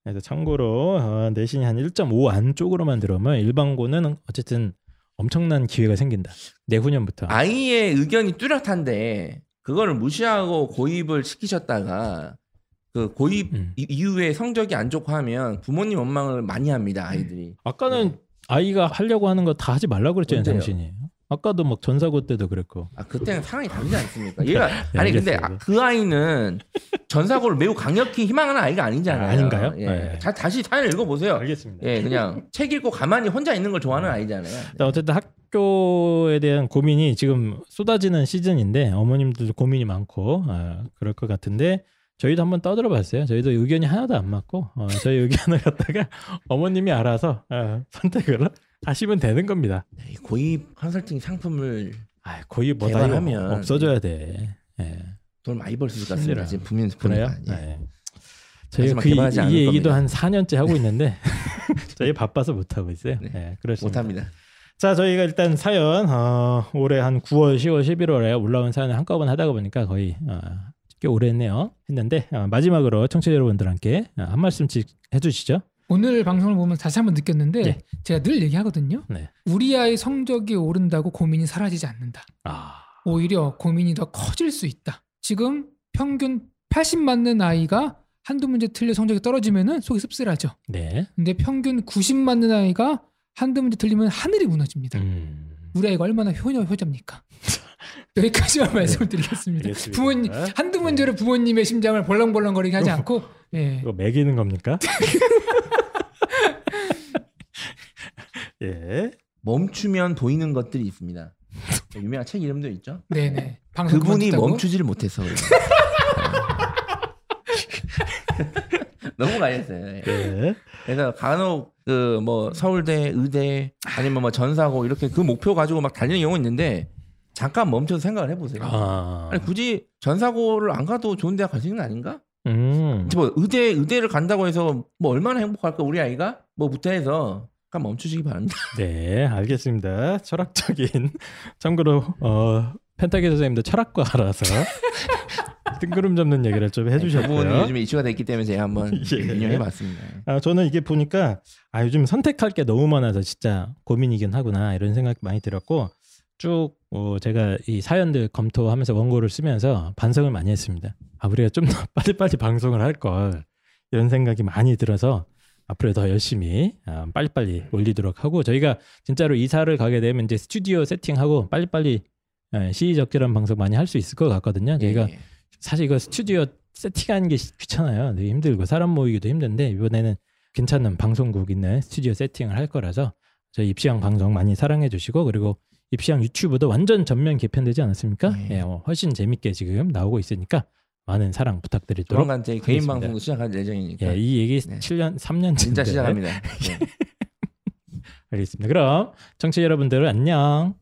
S1: 그래서 참고로 어, 내신이 한 1.5 안쪽으로만 들어오면 일반고는 어쨌든 엄청난 기회가 생긴다. 내후년부터.
S3: 아이의 의견이 뚜렷한데 그거를 무시하고 고입을 시키셨다가 그 고입
S1: 음.
S3: 이- 이후에 성적이 안 좋고 하면 부모님 원망을 많이 합니다 아이들이.
S1: 아까는 아이가 하려고 하는 거 다 하지 말라고 그랬잖아요? 당신이. 아까도 막 전사고 때도 그랬고.
S3: 아 그때는 상황이 다르지 않습니까? 얘가 아니 근데. 아, 그 아이는 전사고를 매우 강력히 희망하는 아이가 아니잖아요.
S1: 아, 아닌가요?
S3: 예.
S1: 네.
S3: 자, 다시 사연 읽어보세요.
S1: 알겠습니다.
S3: 예, 그냥 책 읽고 가만히 혼자 있는 걸 좋아하는 아이잖아요.
S1: 자, 어쨌든 학교에 대한 고민이 지금 쏟아지는 시즌인데 어머님들도 고민이 많고 아, 그럴 것 같은데 저희도 한번 떠들어 봤어요. 저희도 의견이 하나도 안 맞고 어, 저희 의견을 갖다가 어머님이 알아서 어, 선택을 하시면 되는 겁니다.
S3: 이 고입 컨설팅 상품을
S1: 아, 거의 뭐다
S3: 개발하면
S1: 없어져야 돼. 예.
S3: 돈 많이 벌 수 있을 것 같습니다. 지금 부민
S1: 그래요?
S3: 예.
S1: 네. 저희가 그 이, 얘기도
S3: 겁니다.
S1: 한 4년째 하고 있는데 저희 바빠서 못 하고 있어요.
S3: 네.
S1: 네, 그렇습니다.
S3: 못 합니다.
S1: 자, 저희가 일단 사연 어, 올해 한 9월, 10월, 11월에 올라온 사연을 한꺼번에 하다가 보니까 거의 어, 꽤 오래 했네요. 했는데 어, 마지막으로 청취자 여러분들 함께 어, 한 말씀씩 해주시죠.
S2: 오늘 방송을 보면 다시 한번 느꼈는데
S1: 네.
S2: 제가 늘 얘기하거든요.
S1: 네.
S2: 우리 아이 성적이 오른다고 고민이 사라지지 않는다.
S1: 아,
S2: 오히려 고민이 더 커질 수 있다. 지금 평균 80 맞는 아이가 한두 문제 틀려 성적이 떨어지면은 속이 씁쓸하죠.
S1: 네.
S2: 근데 평균 90 맞는 아이가 한두 문제 틀리면 하늘이 무너집니다.
S1: 음,
S2: 우리 아이가 얼마나 효녀 효자입니까? 여기까지만 말씀을 드리겠습니다.
S1: 알겠습니다.
S2: 부모님 한두 문제로 부모님의 심장을 벌렁벌렁거리게 하지 않고 예.
S1: 이거 매기는 겁니까? 예.
S3: 멈추면 보이는 것들이 있습니다. 유명한 책 이름도 있죠.
S2: 네네. 방송
S3: 그분이
S2: 그만뒀다고?
S3: 멈추지를 못해서. 너무 가했어요. 예.
S1: 예.
S3: 그래서 간혹 그 뭐 서울대, 의대 아니면 뭐 전사고 이렇게 그 목표 가지고 막 달리는 경우 있는데 잠깐 멈춰서 생각을 해보세요.
S1: 아,
S3: 아니 굳이 전사고를 안 가도 좋은 대학 갈 수 있는 거 아닌가?
S1: 음,
S3: 뭐 의대 의대를 간다고 해서 뭐 얼마나 행복할까 우리 아이가 뭐부터 해서 잠깐 멈추시기 바랍니다.
S1: 네, 알겠습니다. 철학적인 참고로 어 펜타기 선생님도 철학과라서 뜬구름 잡는 얘기를 좀
S3: 부분이
S1: 해주셨고요.
S3: 요즘에 이슈가 됐기 때문에 제가 한번
S1: 예.
S3: 인용해봤습니다.
S1: 아, 저는 이게 보니까 아 요즘 선택할 게 너무 많아서 진짜 고민이긴 하구나 이런 생각 많이 들었고 쭉 어, 제가 이 사연들 검토하면서 원고를 쓰면서 반성을 많이 했습니다. 아 우리가 좀 더 빨리빨리 방송을 할 걸 이런 생각이 많이 들어서 앞으로 더 열심히 아, 빨리빨리 올리도록 하고 저희가 진짜로 이사를 가게 되면 이제 스튜디오 세팅하고 빨리빨리 예, 시의적절한 방송 많이 할 수 있을 것 같거든요. 저희가
S3: 예, 예.
S1: 사실 이거 스튜디오 세팅하는 게 귀찮아요. 되게 힘들고 사람 모이기도 힘든데 이번에는 괜찮은 방송국 있는 스튜디오 세팅을 할 거라서 저희 입시왕 방송 많이 사랑해 주시고 그리고 입시왕 유튜브도 완전 전면 개편되지 않았습니까?
S3: 네.
S1: 예, 어, 훨씬 재밌게 지금 나오고 있으니까 많은 사랑 부탁드리도록.
S3: 조만간 제 개인
S1: 하겠습니다.
S3: 방송도 시작할 예정이니까
S1: 예, 이 얘기
S3: 네.
S1: 7년, 3년
S3: 진짜 시작합니다. 네.
S1: 알겠습니다. 그럼 청취자 여러분들 안녕.